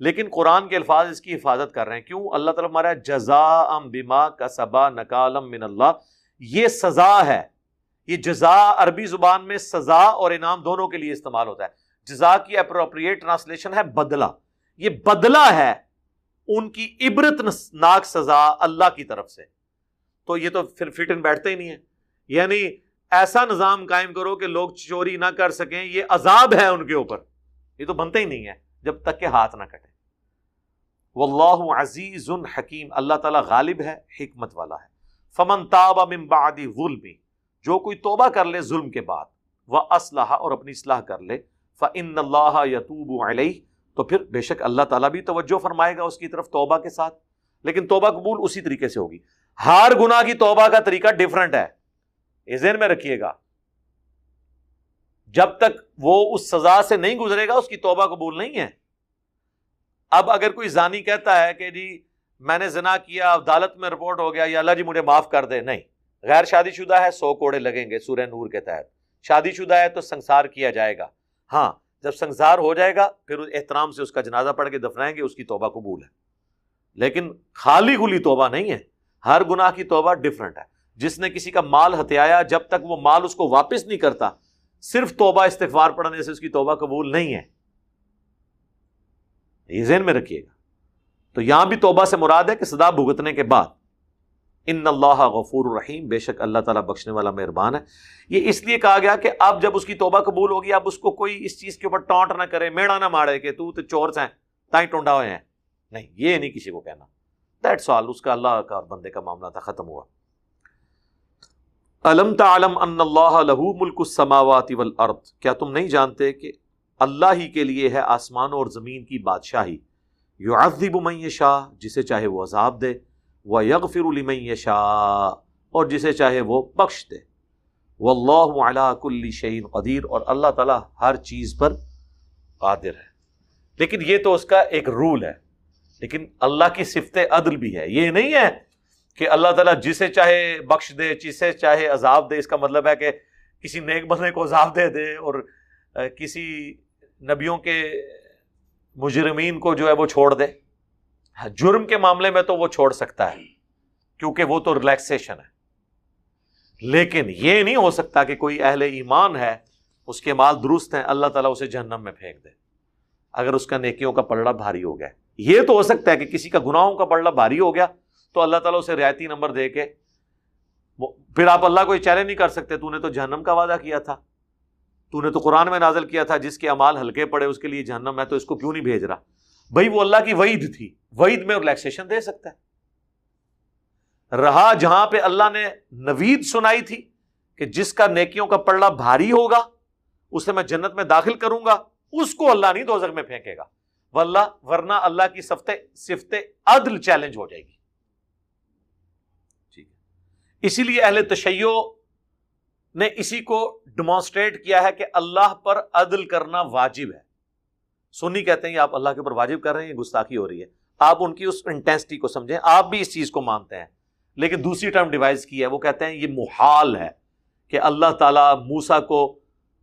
لیکن قرآن کے الفاظ اس کی حفاظت کر رہے ہیں۔ کیوں؟ اللہ تعالیٰ مارا جزا ام بیما کا سبا نکالم من اللہ۔ یہ سزا ہے۔ یہ جزا عربی زبان میں سزا اور انعام دونوں کے لیے استعمال ہوتا ہے۔ جزا کی اپروپریٹ ٹرانسلیشن ہے بدلہ۔ یہ بدلہ ہے ان کی عبرت ناک سزا اللہ کی طرف سے۔ تو یہ تو پھر فٹ ان بیٹھتے ہی نہیں ہے یعنی ایسا نظام قائم کرو کہ لوگ چوری نہ کر سکیں، یہ عذاب ہے ان کے اوپر۔ یہ تو بنتے ہی نہیں ہے جب تک کہ ہاتھ نہ کٹے۔ واللہ عزیز حکیم، اللہ تعالیٰ غالب ہے، حکمت والا ہے۔ فمن تاب من بعد ظلم، جو کوئی توبہ کر لے ظلم کے بعد، وہ اسلحہ اور اپنی اصلاح کر لے فن اللہ یتوب علیہ، تو پھر بے شک اللہ تعالیٰ بھی توجہ فرمائے گا اس کی طرف توبہ کے ساتھ۔ لیکن توبہ قبول اسی طریقے سے ہوگی۔ ہر گناہ کی توبہ کا طریقہ ڈفرنٹ ہے۔ اس ذہن میں رکھیے گا۔ جب تک وہ اس سزا سے نہیں گزرے گا، اس کی توبہ قبول نہیں ہے۔ اب اگر کوئی زانی کہتا ہے کہ جی میں نے زنا کیا، عدالت میں رپورٹ ہو گیا یا اللہ جی مجھے معاف کر دے، نہیں۔ غیر شادی شدہ ہے، سو کوڑے لگیں گے سورہ نور کے تحت۔ شادی شدہ ہے تو سنسار کیا جائے گا۔ ہاں جب سنسار ہو جائے گا، پھر احترام سے اس کا جنازہ پڑھ کے دفنائیں گے، اس کی توبہ قبول ہے۔ لیکن خالی گلی توبہ نہیں ہے، ہر گناہ کی توبہ ڈفرنٹ ہے۔ جس نے کسی کا مال ہتھیایا، جب تک وہ مال اس کو واپس نہیں کرتا، صرف توبہ استغفار پڑھنے سے اس کی توبہ قبول نہیں ہے۔ یہ ذہن میں رکھیے گا۔ تو یہاں بھی توبہ سے مراد ہے کہ سدا بھگتنے کے بعد۔ ان اللہ غفور الرحیم، بے شک اللہ تعالیٰ بخشنے والا مہربان ہے۔ یہ اس لیے کہا گیا کہ اب جب اس کی توبہ قبول ہوگی، اب اس کو کوئی اس چیز کے اوپر ٹانٹ نہ کرے، میڑا نہ مارے کہ تو تو چور ہیں، تائیں ٹونڈا ہوئے ہیں۔ نہیں، یہ نہیں کسی کو کہنا۔ دیٹ سوال اس کا اللہ کا بندے کا معاملہ تھا، ختم ہوا۔ علم تعلم ان اللہ لہو ملک السماوات والارض۔ کیا تم نہیں جانتے کہ اللہ ہی کے لیے ہے آسمان اور زمین کی بادشاہی۔ یو من شاہ جسے چاہے وہ عذاب دے۔ وہ یغ فر شاہ اور جسے چاہے وہ بخش دے۔ وہ اللہ کل شعین قدیر، اور اللہ تعالیٰ ہر چیز پر قادر ہے۔ لیکن یہ تو اس کا ایک رول ہے۔ لیکن اللہ کی صفت عدل بھی ہے۔ یہ نہیں ہے کہ اللہ تعالیٰ جسے چاہے بخش دے، جسے چاہے عذاب دے۔ اس کا مطلب ہے کہ کسی نیک بندے کو عذاب دے دے اور کسی نبیوں کے مجرمین کو جو ہے وہ چھوڑ دے جرم کے معاملے میں تو وہ چھوڑ سکتا ہے، کیونکہ وہ تو ریلیکسیشن ہے۔ لیکن یہ نہیں ہو سکتا کہ کوئی اہل ایمان ہے، اس کے مال درست ہیں، اللہ تعالیٰ اسے جہنم میں پھینک دے۔ اگر اس کا نیکیوں کا پلڑا بھاری ہو گیا۔ یہ تو ہو سکتا ہے کہ کسی کا گناہوں کا پلڑا بھاری ہو گیا تو اللہ تعالیٰ اسے رعایتی نمبر دے کے پھر آپ اللہ کو یہ چیلنج نہیں کر سکتے، تو نے تو جہنم کا وعدہ کیا تھا۔ تو نے تو قرآن میں نازل کیا تھا، جس کے امال ہلکے پڑے، اس کے لیے جہنم ہے تو اس کو کیوں نہیں بھیج رہا؟ بھائی، وہ اللہ کی وعید تھی۔ وعید میں ریلیکسیشن دے سکتا ہے۔ رہا جہاں پہ اللہ نے نوید سنائی تھی کہ جس کا نیکیوں کا پڑا بھاری ہوگا، اسے میں جنت میں داخل کروں گا، اس کو اللہ نہیں دوزخ میں پھینکے گا۔ واللہ، ورنہ اللہ کی صفت صفت عدل چیلنج ہو جائے گی۔ ٹھیک ہے۔ اسی لیے اہل تشیع نے اسی کو ڈیمانسٹریٹ کیا ہے کہ اللہ پر عدل کرنا واجب ہے۔ سنی کہتے ہیں آپ اللہ کے اوپر واجب کر رہے ہیں گستاخی ہو رہی ہے۔ آپ ان کی اس انٹینسٹی کو سمجھیں، آپ بھی اس چیز کو مانتے ہیں۔ لیکن دوسری ٹرم ڈیوائز کی ہے، وہ کہتے ہیں یہ محال ہے کہ اللہ تعالیٰ موسا کو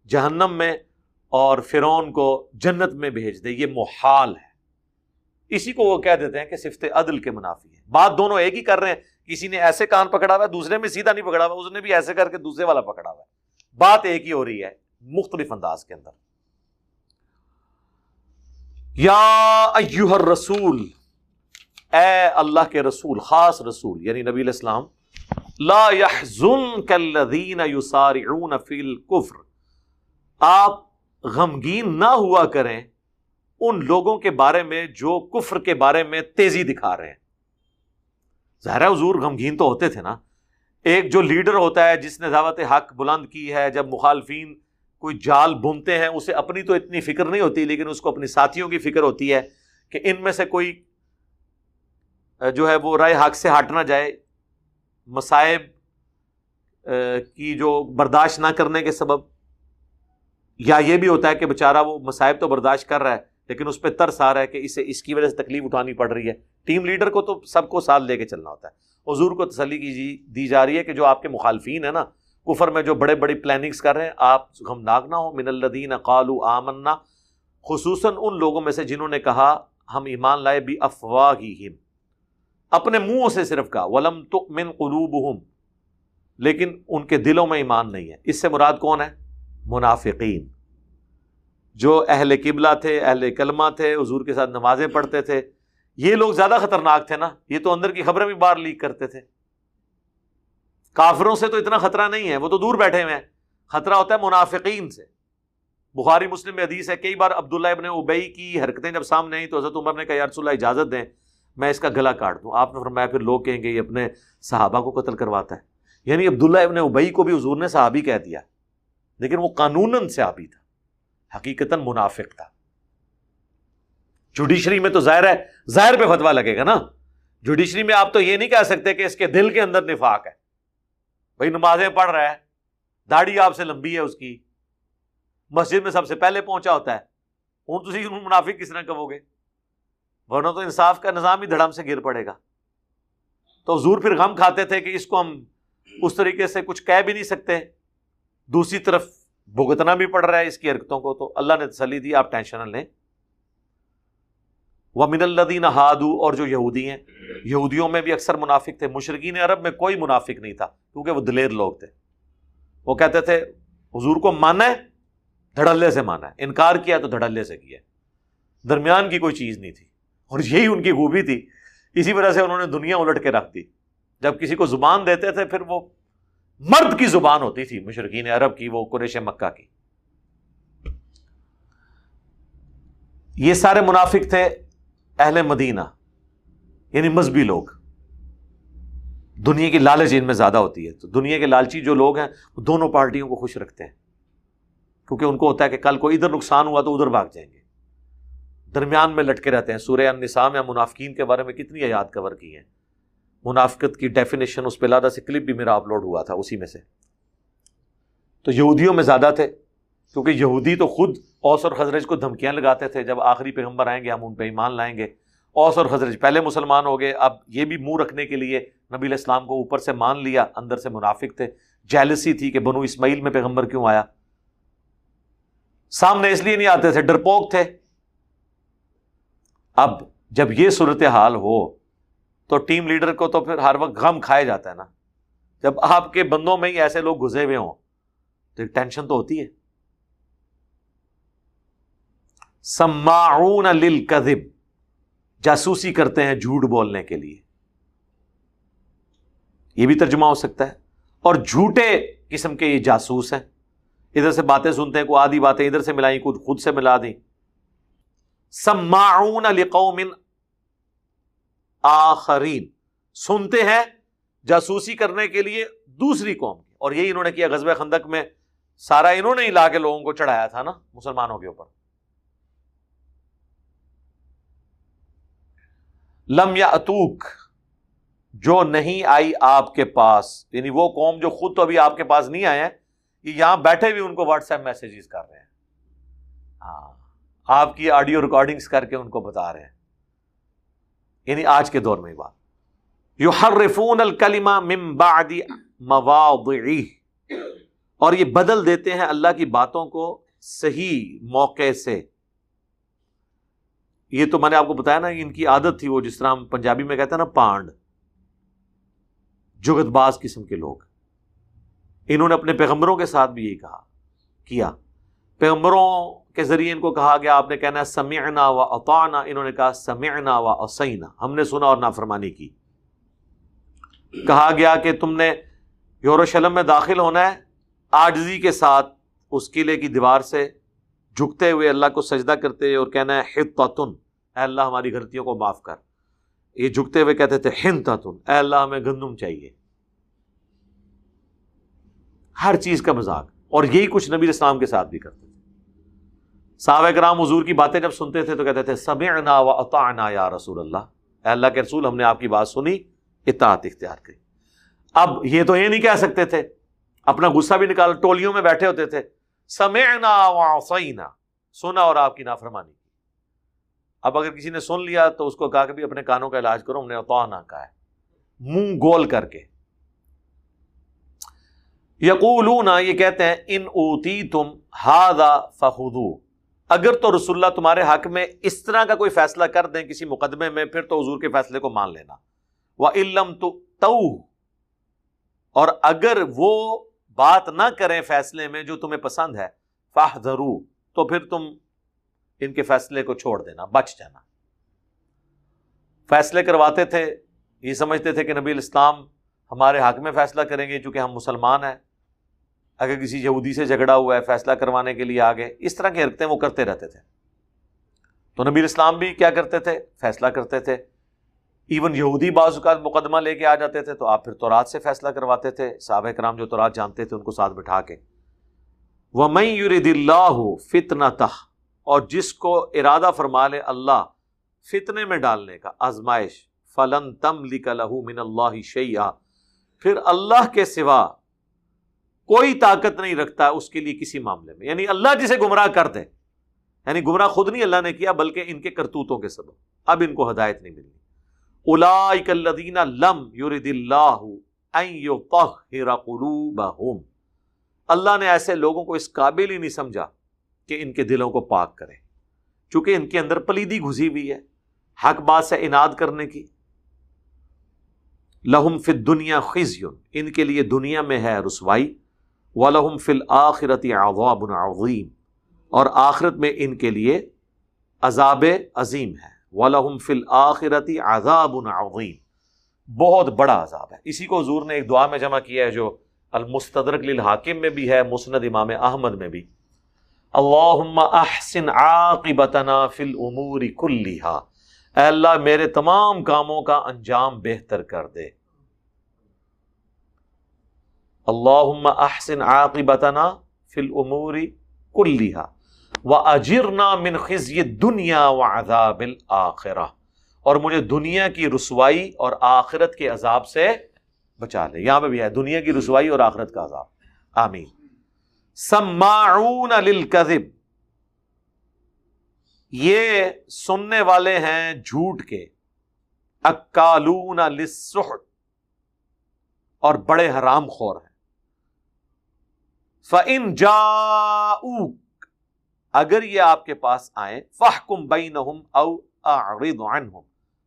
جہنم میں اور فرون کو جنت میں بھیج دے، یہ محال ہے۔ اسی کو وہ کہہ دیتے ہیں کہ صفت عدل کے منافی ہے بات دونوں ایک ہی کر رہے ہیں۔ کسی نے ایسے کان پکڑا ہوا ہے، دوسرے میں سیدھا نہیں پکڑا ہوا، اس نے بھی ایسے کر کے دوسرے والا پکڑا ہوا ہے۔ بات ایک ہی ہو رہی ہے، مختلف انداز کے اندر۔ یا رسول اے اللہ کے رسول، خاص رسول یعنی نبی الاسلام لا يحزن يسارعون فی الكفر آپ غمگین نہ ہوا کریں ان لوگوں کے بارے میں جو کفر کے بارے میں تیزی دکھا رہے ہیں۔ ظاہر حضور غمگین تو ہوتے تھے نا۔ ایک جو لیڈر ہوتا ہے، جس نے دعوت حق بلند کی ہے، جب مخالفین کوئی جال بنتے ہیں، اسے اپنی تو اتنی فکر نہیں ہوتی، لیکن اس کو اپنی ساتھیوں کی فکر ہوتی ہے کہ ان میں سے کوئی جو ہے وہ رائے حق سے ہٹ نہ جائے۔ مصائب کی جو برداشت نہ کرنے کے سبب۔ یا یہ بھی ہوتا ہے کہ بیچارہ وہ مصائب تو برداشت کر رہا ہے۔ لیکن اس پہ ترس آ رہا ہے کہ اسے اس کی وجہ سے تکلیف اٹھانی پڑ رہی ہے۔ ٹیم لیڈر کو تو سب کو ساتھ لے کے چلنا ہوتا ہے۔ حضور کو تسلی کی جی دی جا رہی ہے کہ جو آپ کے مخالفین ہیں نا، کفر میں جو بڑے بڑی پلاننگس کر رہے ہیں، آپ غمناک نہ ہو من الدین قالو آمنا۔ خصوصاً ان لوگوں میں سے جنہوں نے کہا، ہم ایمان لائے بھی افواہ اپنے منہوں سے صرف کہا، ولم تو من قلوب لیکن ان کے دلوں میں ایمان نہیں ہے۔ اس سے مراد کون ہے؟ منافقین۔ جو اہل قبلہ تھے، اہل کلمہ تھے، حضور کے ساتھ نمازیں پڑھتے تھے۔ یہ لوگ زیادہ خطرناک تھے نا۔ یہ تو اندر کی خبریں بھی باہر لیک کرتے تھے۔ کافروں سے تو اتنا خطرہ نہیں ہے، وہ تو دور بیٹھے ہوئے ہیں۔ خطرہ ہوتا ہے منافقین سے۔ بخاری مسلم میں حدیث ہے، کئی بار عبداللہ ابن ابئی کی حرکتیں جب سامنے آئیں تو حضرت عمر نے کہا یار اللہ، اجازت دیں، میں اس کا گلا کاٹ دوں۔ آپ نے فرمایا، پھر لوگ کہیں گے، یہ اپنے صحابہ کو قتل کرواتا ہے۔ یعنی عبداللہ ابن ابئی کو بھی حضور نے صحابی کہہ دیا، لیکن وہ قانون صحابی تھا۔ حقیقت منافق تھا۔ جوڈیشری میں تو ظاہر ہے، ظاہر پہ فتوا لگے گا نا۔ جوڈیشری میں آپ تو یہ نہیں کہہ سکتے کہ اس کے دل کے اندر نفاق ہے۔ بھائی نمازیں پڑھ رہا ہے، داڑھی آپ سے لمبی ہے اس کی۔ مسجد میں سب سے پہلے پہنچا ہوتا ہے۔ ہوں تھی منافق کس طرح کہو گے؟ ورنہ تو انصاف کا نظام ہی دھڑم سے گر پڑے گا۔ تو حضور پھر غم کھاتے تھے کہ اس کو ہم اس طریقے سے کچھ کہہ بھی نہیں سکتے۔ دوسری طرف بھگتنا بھی پڑ رہا ہے اس کی حرکتوں کو تو اللہ نے تسلی دی، آپ ٹینشن لیں۔ وہ من الدین ہادو اور جو یہودی ہیں، یہودیوں میں بھی اکثر منافق تھے۔ مشرقین عرب میں کوئی منافق نہیں تھا، کیونکہ وہ دلیر لوگ تھے۔ وہ کہتے تھے، حضور کو مانا ہے، دھڑلے سے مانا ہے۔ انکار کیا تو دھڑلے سے کیا۔ درمیان کی کوئی چیز نہیں تھی۔ اور یہی ان کی خوبی تھی۔ اسی وجہ سے انہوں نے دنیا الٹ کے رکھ دی۔ جب کسی کو زبان دیتے تھے، پھر وہ مرد کی زبان ہوتی تھی، مشرقین عرب کی، وہ قریش مکہ کی۔ یہ سارے منافق تھے اہل مدینہ یعنی مذہبی لوگ۔ دنیا کی لالچ ان میں زیادہ ہوتی ہے۔ تو دنیا کے لالچی جو لوگ ہیں، وہ دونوں پارٹیوں کو خوش رکھتے ہیں۔ کیونکہ ان کو ہوتا ہے کہ کل کو ادھر نقصان ہوا تو ادھر بھاگ جائیں گے۔ درمیان میں لٹکے رہتے ہیں۔ سورہ النساء یا منافقین کے بارے میں کتنی یاد کور کی ہیں۔ منافقت کی ڈیفینیشن اس پہ لادہ سے کلپ بھی میرا اپلوڈ ہوا تھا، اسی میں سے۔ تو یہودیوں میں زیادہ تھے، کیونکہ یہودی تو خود اوس اور خزرج کو دھمکیاں لگاتے تھے۔ جب آخری پیغمبر آئیں گے، ہم ان پہ ایمان لائیں گے۔ اوس اور خزرج پہلے مسلمان ہو گئے، اب یہ بھی منہ رکھنے کے لیے نبی الاسلام کو اوپر سے مان لیا، اندر سے منافق تھے۔ جیلسی تھی کہ بنو اسماعیل میں پیغمبر کیوں آیا۔ سامنے اس لیے نہیں آتے تھے ڈرپوک تھے۔ اب جب یہ صورت حال ہو تو ٹیم لیڈر کو تو پھر ہر وقت غم کھایا جاتا ہے نا۔ جب آپ کے بندوں میں ہی ایسے لوگ گزے ہوئے ہوں، تو ٹینشن تو ہوتی ہے۔ سماعون للکذب، جاسوسی کرتے ہیں جھوٹ بولنے کے لیے۔ یہ بھی ترجمہ ہو سکتا ہے۔ اور جھوٹے قسم کے یہ جاسوس ہیں۔ ادھر سے باتیں سنتے ہیں، کوئی آدھی باتیں ادھر سے ملائیں کچھ خود سے ملا دیں۔ سماعون لقوم آخرین۔ سنتے ہیں جاسوسی کرنے کے لیے دوسری قوم کی۔ اور یہی انہوں نے کیا غزب خندق میں سارا انہوں نے ہی لا کے لوگوں کو چڑھایا تھا نا مسلمانوں کے اوپر۔ لم یا اتوک جو نہیں آئی آپ کے پاس۔ یعنی وہ قوم جو خود تو ابھی آپ کے پاس نہیں آئے ہیں، یہ یہاں بیٹھے بھی ان کو واٹس ایپ میسجز کر رہے ہیں۔ ہاں آپ کی آڈیو ریکارڈنگس کر کے ان کو بتا رہے ہیں۔ یعنی آج کے دور میں بات۔ یو ہر رفون الکلیما مواضعی۔ اور یہ بدل دیتے ہیں اللہ کی باتوں کو صحیح موقع سے۔ یہ تو میں نے آپ کو بتایا نا، ان کی عادت تھی وہ، جس طرح ہم پنجابی میں کہتے ہیں نا، پانڈ۔ جگت باز قسم کے لوگ۔ انہوں نے اپنے پیغمبروں کے ساتھ بھی یہی کہا، کیا۔ پیغمبروں کے ذریعے ان کو کہا گیا، آپ نے کہنا ہے سمعنا و اطعنا، انہوں نے کہا سمعنا و اسینا ہم نے سنا اور نافرمانی کی۔ کہا گیا کہ تم نے یوروشلم میں داخل ہونا ہے، آجزی کے ساتھ اس قلعے کی دیوار سے جھکتے ہوئے اللہ کو سجدہ کرتے ہوئے اور کہنا ہے، حطتن، اے اللہ ہماری غلطیوں کو معاف کر۔ یہ جھکتے ہوئے کہتے تھے ہنتتن اے اللہ ہمیں گندم چاہیے۔ ہر چیز کا مذاق۔ اور یہی کچھ نبی اسلام کے ساتھ بھی کرتے صحابہ کرام حضور کی باتیں جب سنتے تھے تو کہتے تھے، سمعنا و اطعنا یا رسول اللہ. اے اللہ کے رسول، ہم نے آپ کی بات سنی، اطاعت اختیار کی اب یہ تو یہ نہیں کہہ سکتے تھے، اپنا غصہ بھی نکال، ٹولیوں میں بیٹھے ہوتے تھے۔ سمعنا و عصینا سنا اور آپ کی نافرمانی کی۔ اب اگر کسی نے سن لیا تو اس کو کہا کہ بھی اپنے کانوں کا علاج کرو، ہم نے اطعنا کہا ہے۔ منہ گول کر کے۔ یقولون، یہ کہتے ہیں، ان اوتی تم ہادا فخو اگر تو رسول اللہ تمہارے حق میں اس طرح کا کوئی فیصلہ کر دیں کسی مقدمے میں، پھر تو حضور کے فیصلے کو مان لینا۔ وہ علم تو اور اگر وہ بات نہ کریں فیصلے میں جو تمہیں پسند ہے فاہ تو پھر تم ان کے فیصلے کو چھوڑ دینا، بچ جانا۔ فیصلے کرواتے تھے، یہ سمجھتے تھے کہ نبی الاسلام ہمارے حق میں فیصلہ کریں گے چونکہ ہم مسلمان ہیں۔ اگر کسی یہودی سے جھگڑا ہوا ہے، فیصلہ کروانے کے لیے آگے اس طرح کی حرکتیں وہ کرتے رہتے تھے۔ تو نبی اسلام بھی کیا کرتے تھے؟ فیصلہ کرتے تھے۔ ایون یہودی بعض اوقات مقدمہ لے کے آ جاتے تھے تو آپ پھر تورات سے فیصلہ کرواتے تھے۔ صحابہ کرام جو تورات جانتے تھے، ان کو ساتھ بٹھا کے۔ وہ میں یورد اللہ فتنا تہ اور جس کو ارادہ فرما لے اللہ فتنے میں ڈالنے کا، آزمائش، فلن تم لکھ لہو من اللہ شیا پھر اللہ کے سوا کوئی طاقت نہیں رکھتا اس کے لیے کسی معاملے میں۔ یعنی اللہ جسے گمراہ کر دے یعنی گمراہ خود نہیں اللہ نے کیا، بلکہ ان کے کرتوتوں کے سبب۔ اب ان کو ہدایت نہیں ملی الا لم یورد اللہ اللہ نے ایسے لوگوں کو اس قابل ہی نہیں سمجھا کہ ان کے دلوں کو پاک کرے۔ چونکہ ان کے اندر پلیدی گھسی ہوئی ہے۔ حق بات سے اناد کرنے کی۔ لہم فت دنیا خزیون۔ ان کے لیے دنیا میں ہے رسوائی۔ وَلَهُمْ فِي الْآخِرَةِ عَذَابٌ عَظِيمٌ۔ اور آخرت میں ان کے لیے عذاب عظیم ہے۔ وَلَهُمْ فِي الْآخِرَةِ عَذَابٌ عَظِيمٌ۔ بہت بڑا عذاب ہے۔ اسی کو حضور نے ایک دعا میں جمع کیا ہے جو المستدرک للحاکم میں بھی ہے، مسند امام احمد میں بھی۔ اللہم احسن عاقبتنا فی الامور کلیہا اے اللہ، میرے تمام کاموں کا انجام بہتر کر دے۔ اللہ احسن عاقبتنا فی الامور کلیہا و اجرنا من خزی دنیا و عذاب الاخرہ۔ اور مجھے دنیا کی رسوائی اور آخرت کے عذاب سے بچا لے۔ یہاں پہ بھی ہے، دنیا کی رسوائی اور آخرت کا عذاب۔ آمین۔ سماعون للکذب۔ یہ سننے والے ہیں جھوٹ کے۔ اکالون للسحت اور بڑے حرام خور ہیں۔ فن جا اگر یہ آپ کے پاس آئے فہ کم بئی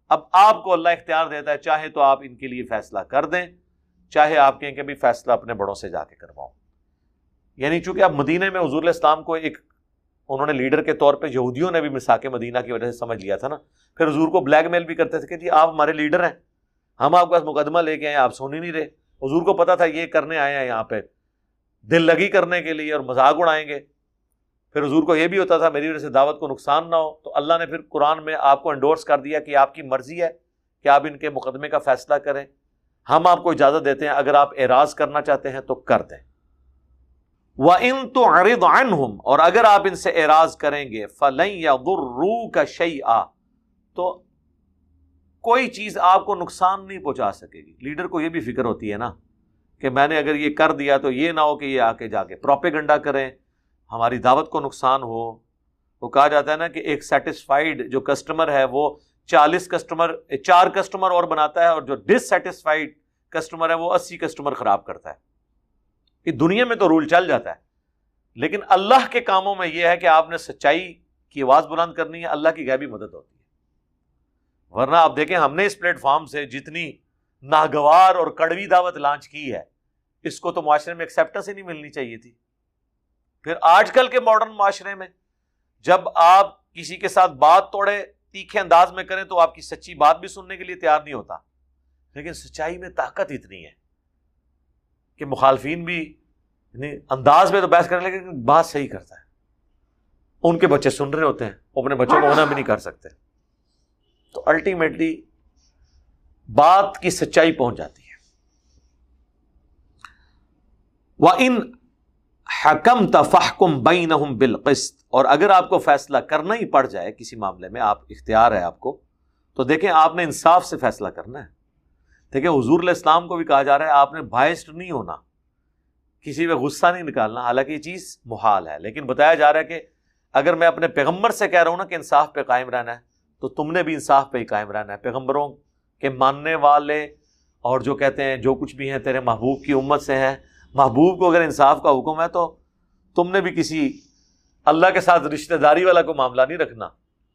اب آپ کو اللہ اختیار دیتا ہے، چاہے تو آپ ان کے لیے فیصلہ کر دیں، چاہے آپ کہیں کہ بھی فیصلہ اپنے بڑوں سے جا کے کرواؤ یعنی چونکہ اب مدینے میں حضور اسلام کو ایک، انہوں نے لیڈر کے طور پہ یہودیوں نے بھی مساک مدینہ کی وجہ سے سمجھ لیا تھا نا۔ پھر حضور کو بلیک میل بھی کرتے تھے کہ جی آپ ہمارے لیڈر ہیں۔ ہم آپ کے پاس مقدمہ لے کے آئے، آپ سن ہی نہیں رہے۔ حضور کو پتا تھا یہ کرنے آئے ہیں یہاں پہ۔ دل لگی کرنے کے لیے اور مذاق اڑائیں گے۔ پھر حضور کو یہ بھی ہوتا تھا، میری وجہ سے دعوت کو نقصان نہ ہو۔ تو اللہ نے پھر قرآن میں آپ کو انڈورس کر دیا کہ آپ کی مرضی ہے کہ آپ ان کے مقدمے کا فیصلہ کریں۔ ہم آپ کو اجازت دیتے ہیں، اگر آپ اعراض کرنا چاہتے ہیں تو کر دیں۔ وہ ان تو ارد اور اگر آپ ان سے اعراض کریں گے فلیں یا غرو کا شعی آ تو کوئی چیز آپ کو نقصان نہیں پہنچا سکے گی۔ لیڈر کو یہ بھی فکر ہوتی ہے نا۔ کہ میں نے اگر یہ کر دیا تو یہ نہ ہو کہ یہ آ کے جا کے پروپے گنڈا کریں، ہماری دعوت کو نقصان ہو۔ وہ کہا جاتا ہے نا کہ ایک سیٹسفائڈ جو کسٹمر ہے وہ چالیس کسٹمر چار کسٹمر اور بناتا ہے اور جو ڈس سیٹسفائڈ کسٹمر ہے وہ اسی کسٹمر خراب کرتا ہے۔ کہ دنیا میں تو رول چل جاتا ہے۔ لیکن اللہ کے کاموں میں یہ ہے کہ آپ نے سچائی کی آواز بلند کرنی ہے، اللہ کی غیبی مدد ہوتی ہے۔ ورنہ آپ دیکھیں ہم نے اس پلیٹ فارم سے جتنی ناگوار اور کڑوی دعوت لانچ کی ہے۔ اس کو تو معاشرے میں ایکسیپٹنس ہی نہیں ملنی چاہیے تھی۔ پھر آج کل کے ماڈرن معاشرے میں جب آپ کسی کے ساتھ بات توڑے، تیکھے انداز میں کریں تو آپ کی سچی بات بھی سننے کے لیے تیار نہیں ہوتا۔ لیکن سچائی میں طاقت اتنی ہے کہ مخالفین بھی یعنی انداز میں تو بحث کرنے لیکن بات صحیح کرتا ہے۔ ان کے بچے سن رہے ہوتے ہیں، وہ اپنے بچوں کو ہونا بھی نہیں کر سکتے۔ تو الٹیمیٹلی بات کی سچائی پہنچ جاتی ہے۔ وہ ان حکم تفحکم بین بالقسط اور اگر آپ کو فیصلہ کرنا ہی پڑ جائے کسی معاملے میں، آپ اختیار ہے آپ کو، تو دیکھیں آپ نے انصاف سے فیصلہ کرنا ہے۔ دیکھیں حضور علیہ السلام کو بھی کہا جا رہا ہے، آپ نے باعث نہیں ہونا، کسی پہ غصہ نہیں نکالنا، حالانکہ یہ چیز محال ہے۔ لیکن بتایا جا رہا ہے کہ اگر میں اپنے پیغمبر سے کہہ رہا ہوں نا کہ انصاف پہ قائم رہنا ہے، تو تم نے بھی انصاف پہ ہی قائم رہنا ہے۔ پیغمبروں کے ماننے والے اور جو کہتے ہیں جو کچھ بھی ہیں تیرے محبوب کی امت سے ہیں، محبوب کو اگر انصاف کا حکم ہے تو تم نے بھی کسی اللہ کے ساتھ رشتہ داری والا کو معاملہ نہیں رکھنا۔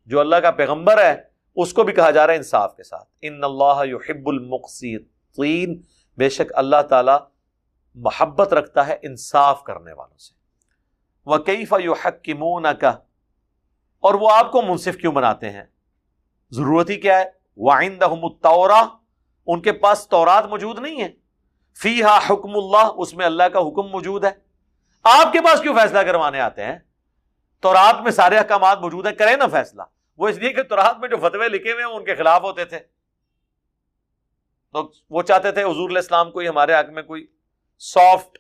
جو اللہ کا پیغمبر ہے، اس کو بھی کہا جا رہا ہے انصاف کے ساتھ۔ ان اللہ یحب المقصین بے شک اللہ تعالی محبت رکھتا ہے انصاف کرنے والوں سے۔ وہ کئی حق کی منہ کا اور وہ آپ کو منصف کیوں بناتے ہیں؟ ضرورت ہی کیا ہے؟ وہ ان کے پاس تورات موجود نہیں ہے فی ہا حکم اللہ اس میں اللہ کا حکم موجود ہے۔ آپ کے پاس کیوں فیصلہ کروانے آتے ہیں؟ تو رات میں سارے احکامات موجود ہیں، کریں نا فیصلہ۔ وہ اس لیے کہ تورات میں جو فتوے لکھے ہوئے ہیں، ان کے خلاف ہوتے تھے۔ تو وہ چاہتے تھے حضور علیہ السلام کوئی ہمارے حق میں کوئی سافٹ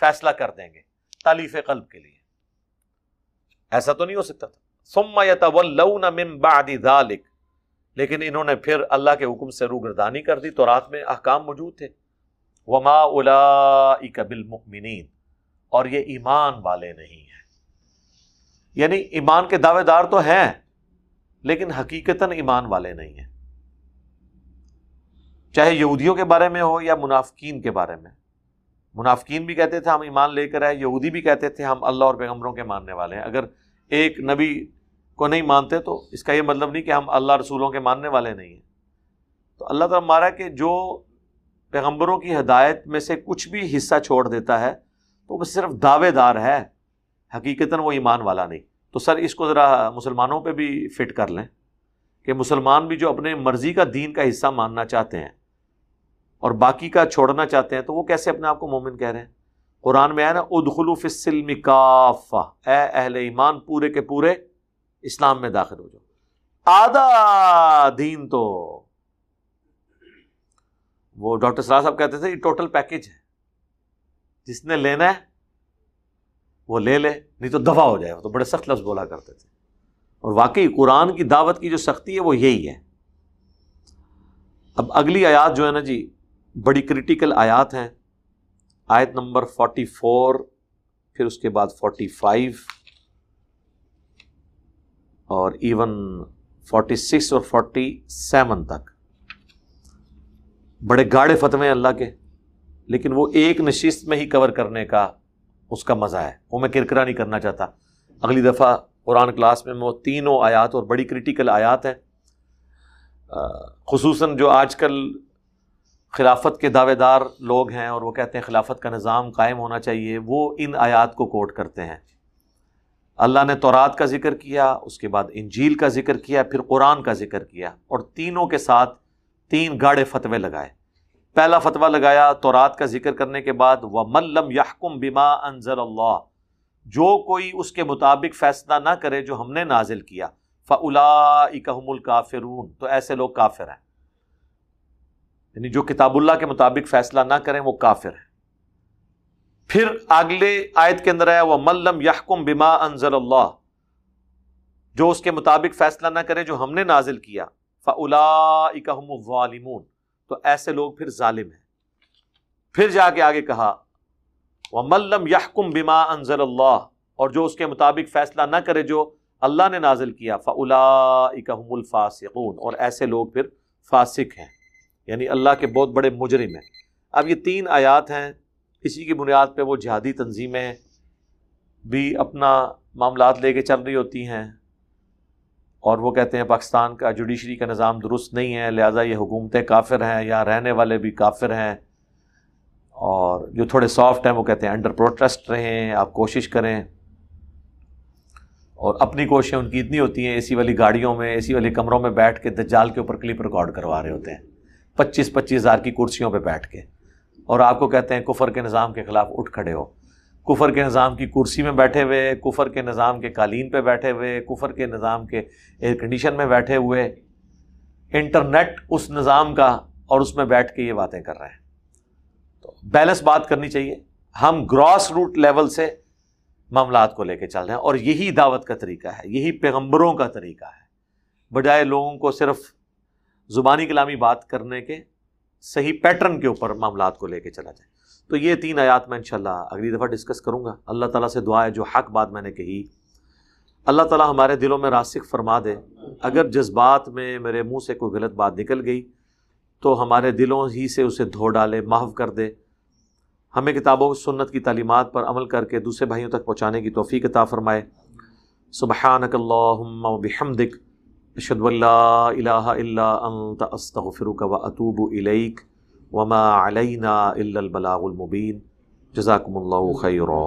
فیصلہ کر دیں گے، تالیف قلب کے لیے۔ ایسا تو نہیں ہو سکتا تھا۔ سما من بعد ذلك۔ لیکن انہوں نے پھر اللہ کے حکم سے روگردانی کر دی تو رات میں احکام موجود تھے۔ وما اولئک بالمؤمنین اور یہ ایمان والے نہیں ہیں۔ یعنی ایمان کے دعوے دار تو ہیں، لیکن حقیقتاً ایمان والے نہیں ہیں۔ چاہے یہودیوں کے بارے میں ہو یا منافقین کے بارے میں۔ منافقین بھی کہتے تھے ہم ایمان لے کر آئے، یہودی بھی کہتے تھے ہم اللہ اور پیغمبروں کے ماننے والے ہیں۔ اگر ایک نبی کو نہیں مانتے تو اس کا یہ مطلب نہیں کہ ہم اللہ رسولوں کے ماننے والے نہیں ہیں۔ تو اللہ تعالیٰ مارا کہ جو پیغمبروں کی ہدایت میں سے کچھ بھی حصہ چھوڑ دیتا ہے تو وہ صرف دعوے دار ہے، حقیقتاً وہ ایمان والا نہیں۔ تو سر، اس کو ذرا مسلمانوں پہ بھی فٹ کر لیں کہ مسلمان بھی جو اپنے مرضی کا دین کا حصہ ماننا چاہتے ہیں اور باقی کا چھوڑنا چاہتے ہیں تو وہ کیسے اپنے آپ کو مومن کہہ رہے ہیں؟ قرآن میں آیا نا ادخلوف السلم کافہ۔ اے اہل ایمان، پورے کے پورے اسلام میں داخل ہو جاؤ آدھا دین تو وہ ڈاکٹر سرا صاحب کہتے تھے، یہ ٹوٹل پیکج ہے۔ جس نے لینا ہے، وہ لے لے، نہیں تو دفاع ہو جائے۔ وہ تو بڑے سخت لفظ بولا کرتے تھے۔ اور واقعی قرآن کی دعوت کی جو سختی ہے، وہ یہی ہے۔ اب اگلی آیات جو ہے نا جی بڑی کریٹیکل آیات ہیں۔ آیت نمبر فورٹی فور پھر اس کے بعد فورٹی فائیو اور ایون فورٹی سکس اور فورٹی سیون تک۔ بڑے گاڑے فتوے اللہ کے، لیکن وہ ایک نشست میں ہی کور کرنے کا اس کا مزہ ہے۔ وہ میں کرکرا نہیں کرنا چاہتا۔ اگلی دفعہ قرآن کلاس میں وہ تینوں آیات اور بڑی کریٹیکل آیات ہیں۔ خصوصاً جو آج کل خلافت کے دعوے دار لوگ ہیں اور وہ کہتے ہیں خلافت کا نظام قائم ہونا چاہیے، وہ ان آیات کو کوٹ کرتے ہیں۔ اللہ نے تورات کا ذکر کیا، اس کے بعد انجیل کا ذکر کیا، پھر قرآن کا ذکر کیا اور تینوں کے ساتھ تین گاڑے فتوے لگائے۔ پہلا فتویٰ لگایا تورات کا ذکر کرنے کے بعد وہ ملم یحکم بما انضر اللہ جو کوئی اس کے مطابق فیصلہ نہ کرے جو ہم نے نازل کیا۔ فلا اکم الکافرون تو ایسے لوگ کافر ہیں۔ یعنی جو کتاب اللہ کے مطابق فیصلہ نہ کریں، وہ کافر ہے پھر اگلے آیت کے اندر آیا وہ ملم یحکم بما انزل اللہ جو اس کے مطابق فیصلہ نہ کرے، جو ہم نے نازل کیا فلا الظالمون، تو ایسے لوگ پھر ظالم ہیں۔ پھر جا کے آگے کہا وہ ملم یحکم بما انزل اللہ اور جو اس کے مطابق فیصلہ نہ کرے، جو اللہ نے نازل کیا فلا اکم الفاسقون، اور ایسے لوگ پھر فاسق ہیں۔ یعنی اللہ کے بہت بڑے مجرم ہیں۔ اب یہ تین آیات ہیں اسی کی بنیاد پہ وہ جہادی تنظیمیں بھی اپنا معاملات لے کے چل رہی ہوتی ہیں۔ اور وہ کہتے ہیں پاکستان کا جوڈیشری کا نظام درست نہیں ہے، لہٰذا یہ حکومتیں کافر ہیں یا رہنے والے بھی کافر ہیں۔ اور جو تھوڑے سافٹ ہیں، وہ کہتے ہیں انڈر پروٹیسٹ رہیں، آپ کوشش کریں۔ اور اپنی کوششیں ان کی اتنی ہوتی ہیں اے سی والی گاڑیوں میں اے سی والے کمروں میں بیٹھ کے دجال کے اوپر کلپ ریکارڈ کروا رہے ہوتے ہیں۔ پچیس پچیس ہزار کی کرسیوں پہ بیٹھ کے۔ اور آپ کو کہتے ہیں کفر کے نظام کے خلاف اٹھ کھڑے ہو۔ کفر کے نظام کی کرسی میں بیٹھے ہوئے، کفر کے نظام کے قالین پہ بیٹھے ہوئے، کفر کے نظام کے ایئر کنڈیشن میں بیٹھے ہوئے۔ انٹرنیٹ اس نظام کا اور اس میں بیٹھ کے یہ باتیں کر رہے ہیں۔ تو بیلنس بات کرنی چاہیے۔ ہم گراس روٹ لیول سے معاملات کو لے کے چل رہے ہیں اور یہی دعوت کا طریقہ ہے، یہی پیغمبروں کا طریقہ ہے۔ بجائے لوگوں کو صرف زبانی کلامی بات کرنے کے صحیح پیٹرن کے اوپر معاملات کو لے کے چلا جائے۔ تو یہ تین آیات میں انشاءاللہ اگلی دفعہ ڈسکس کروں گا۔ اللہ تعالیٰ سے دعا ہے، جو حق بات میں نے کہی، اللہ تعالیٰ ہمارے دلوں میں راسک فرما دے۔ اگر جس بات میں میرے منہ سے کوئی غلط بات نکل گئی، تو ہمارے دلوں ہی سے اسے دھو ڈالے، معاف کر دے۔ ہمیں کتابوں سنت کی تعلیمات پر عمل کر کے دوسرے بھائیوں تک پہنچانے کی توفیق عطا فرمائے۔ سبحانک اللہم و بحمدک۔ اشد اللہ الہ الا انت استغفرک و اتوب الیک وما علینا الا البلاغ المبین. جزاکم اللہ خیرہ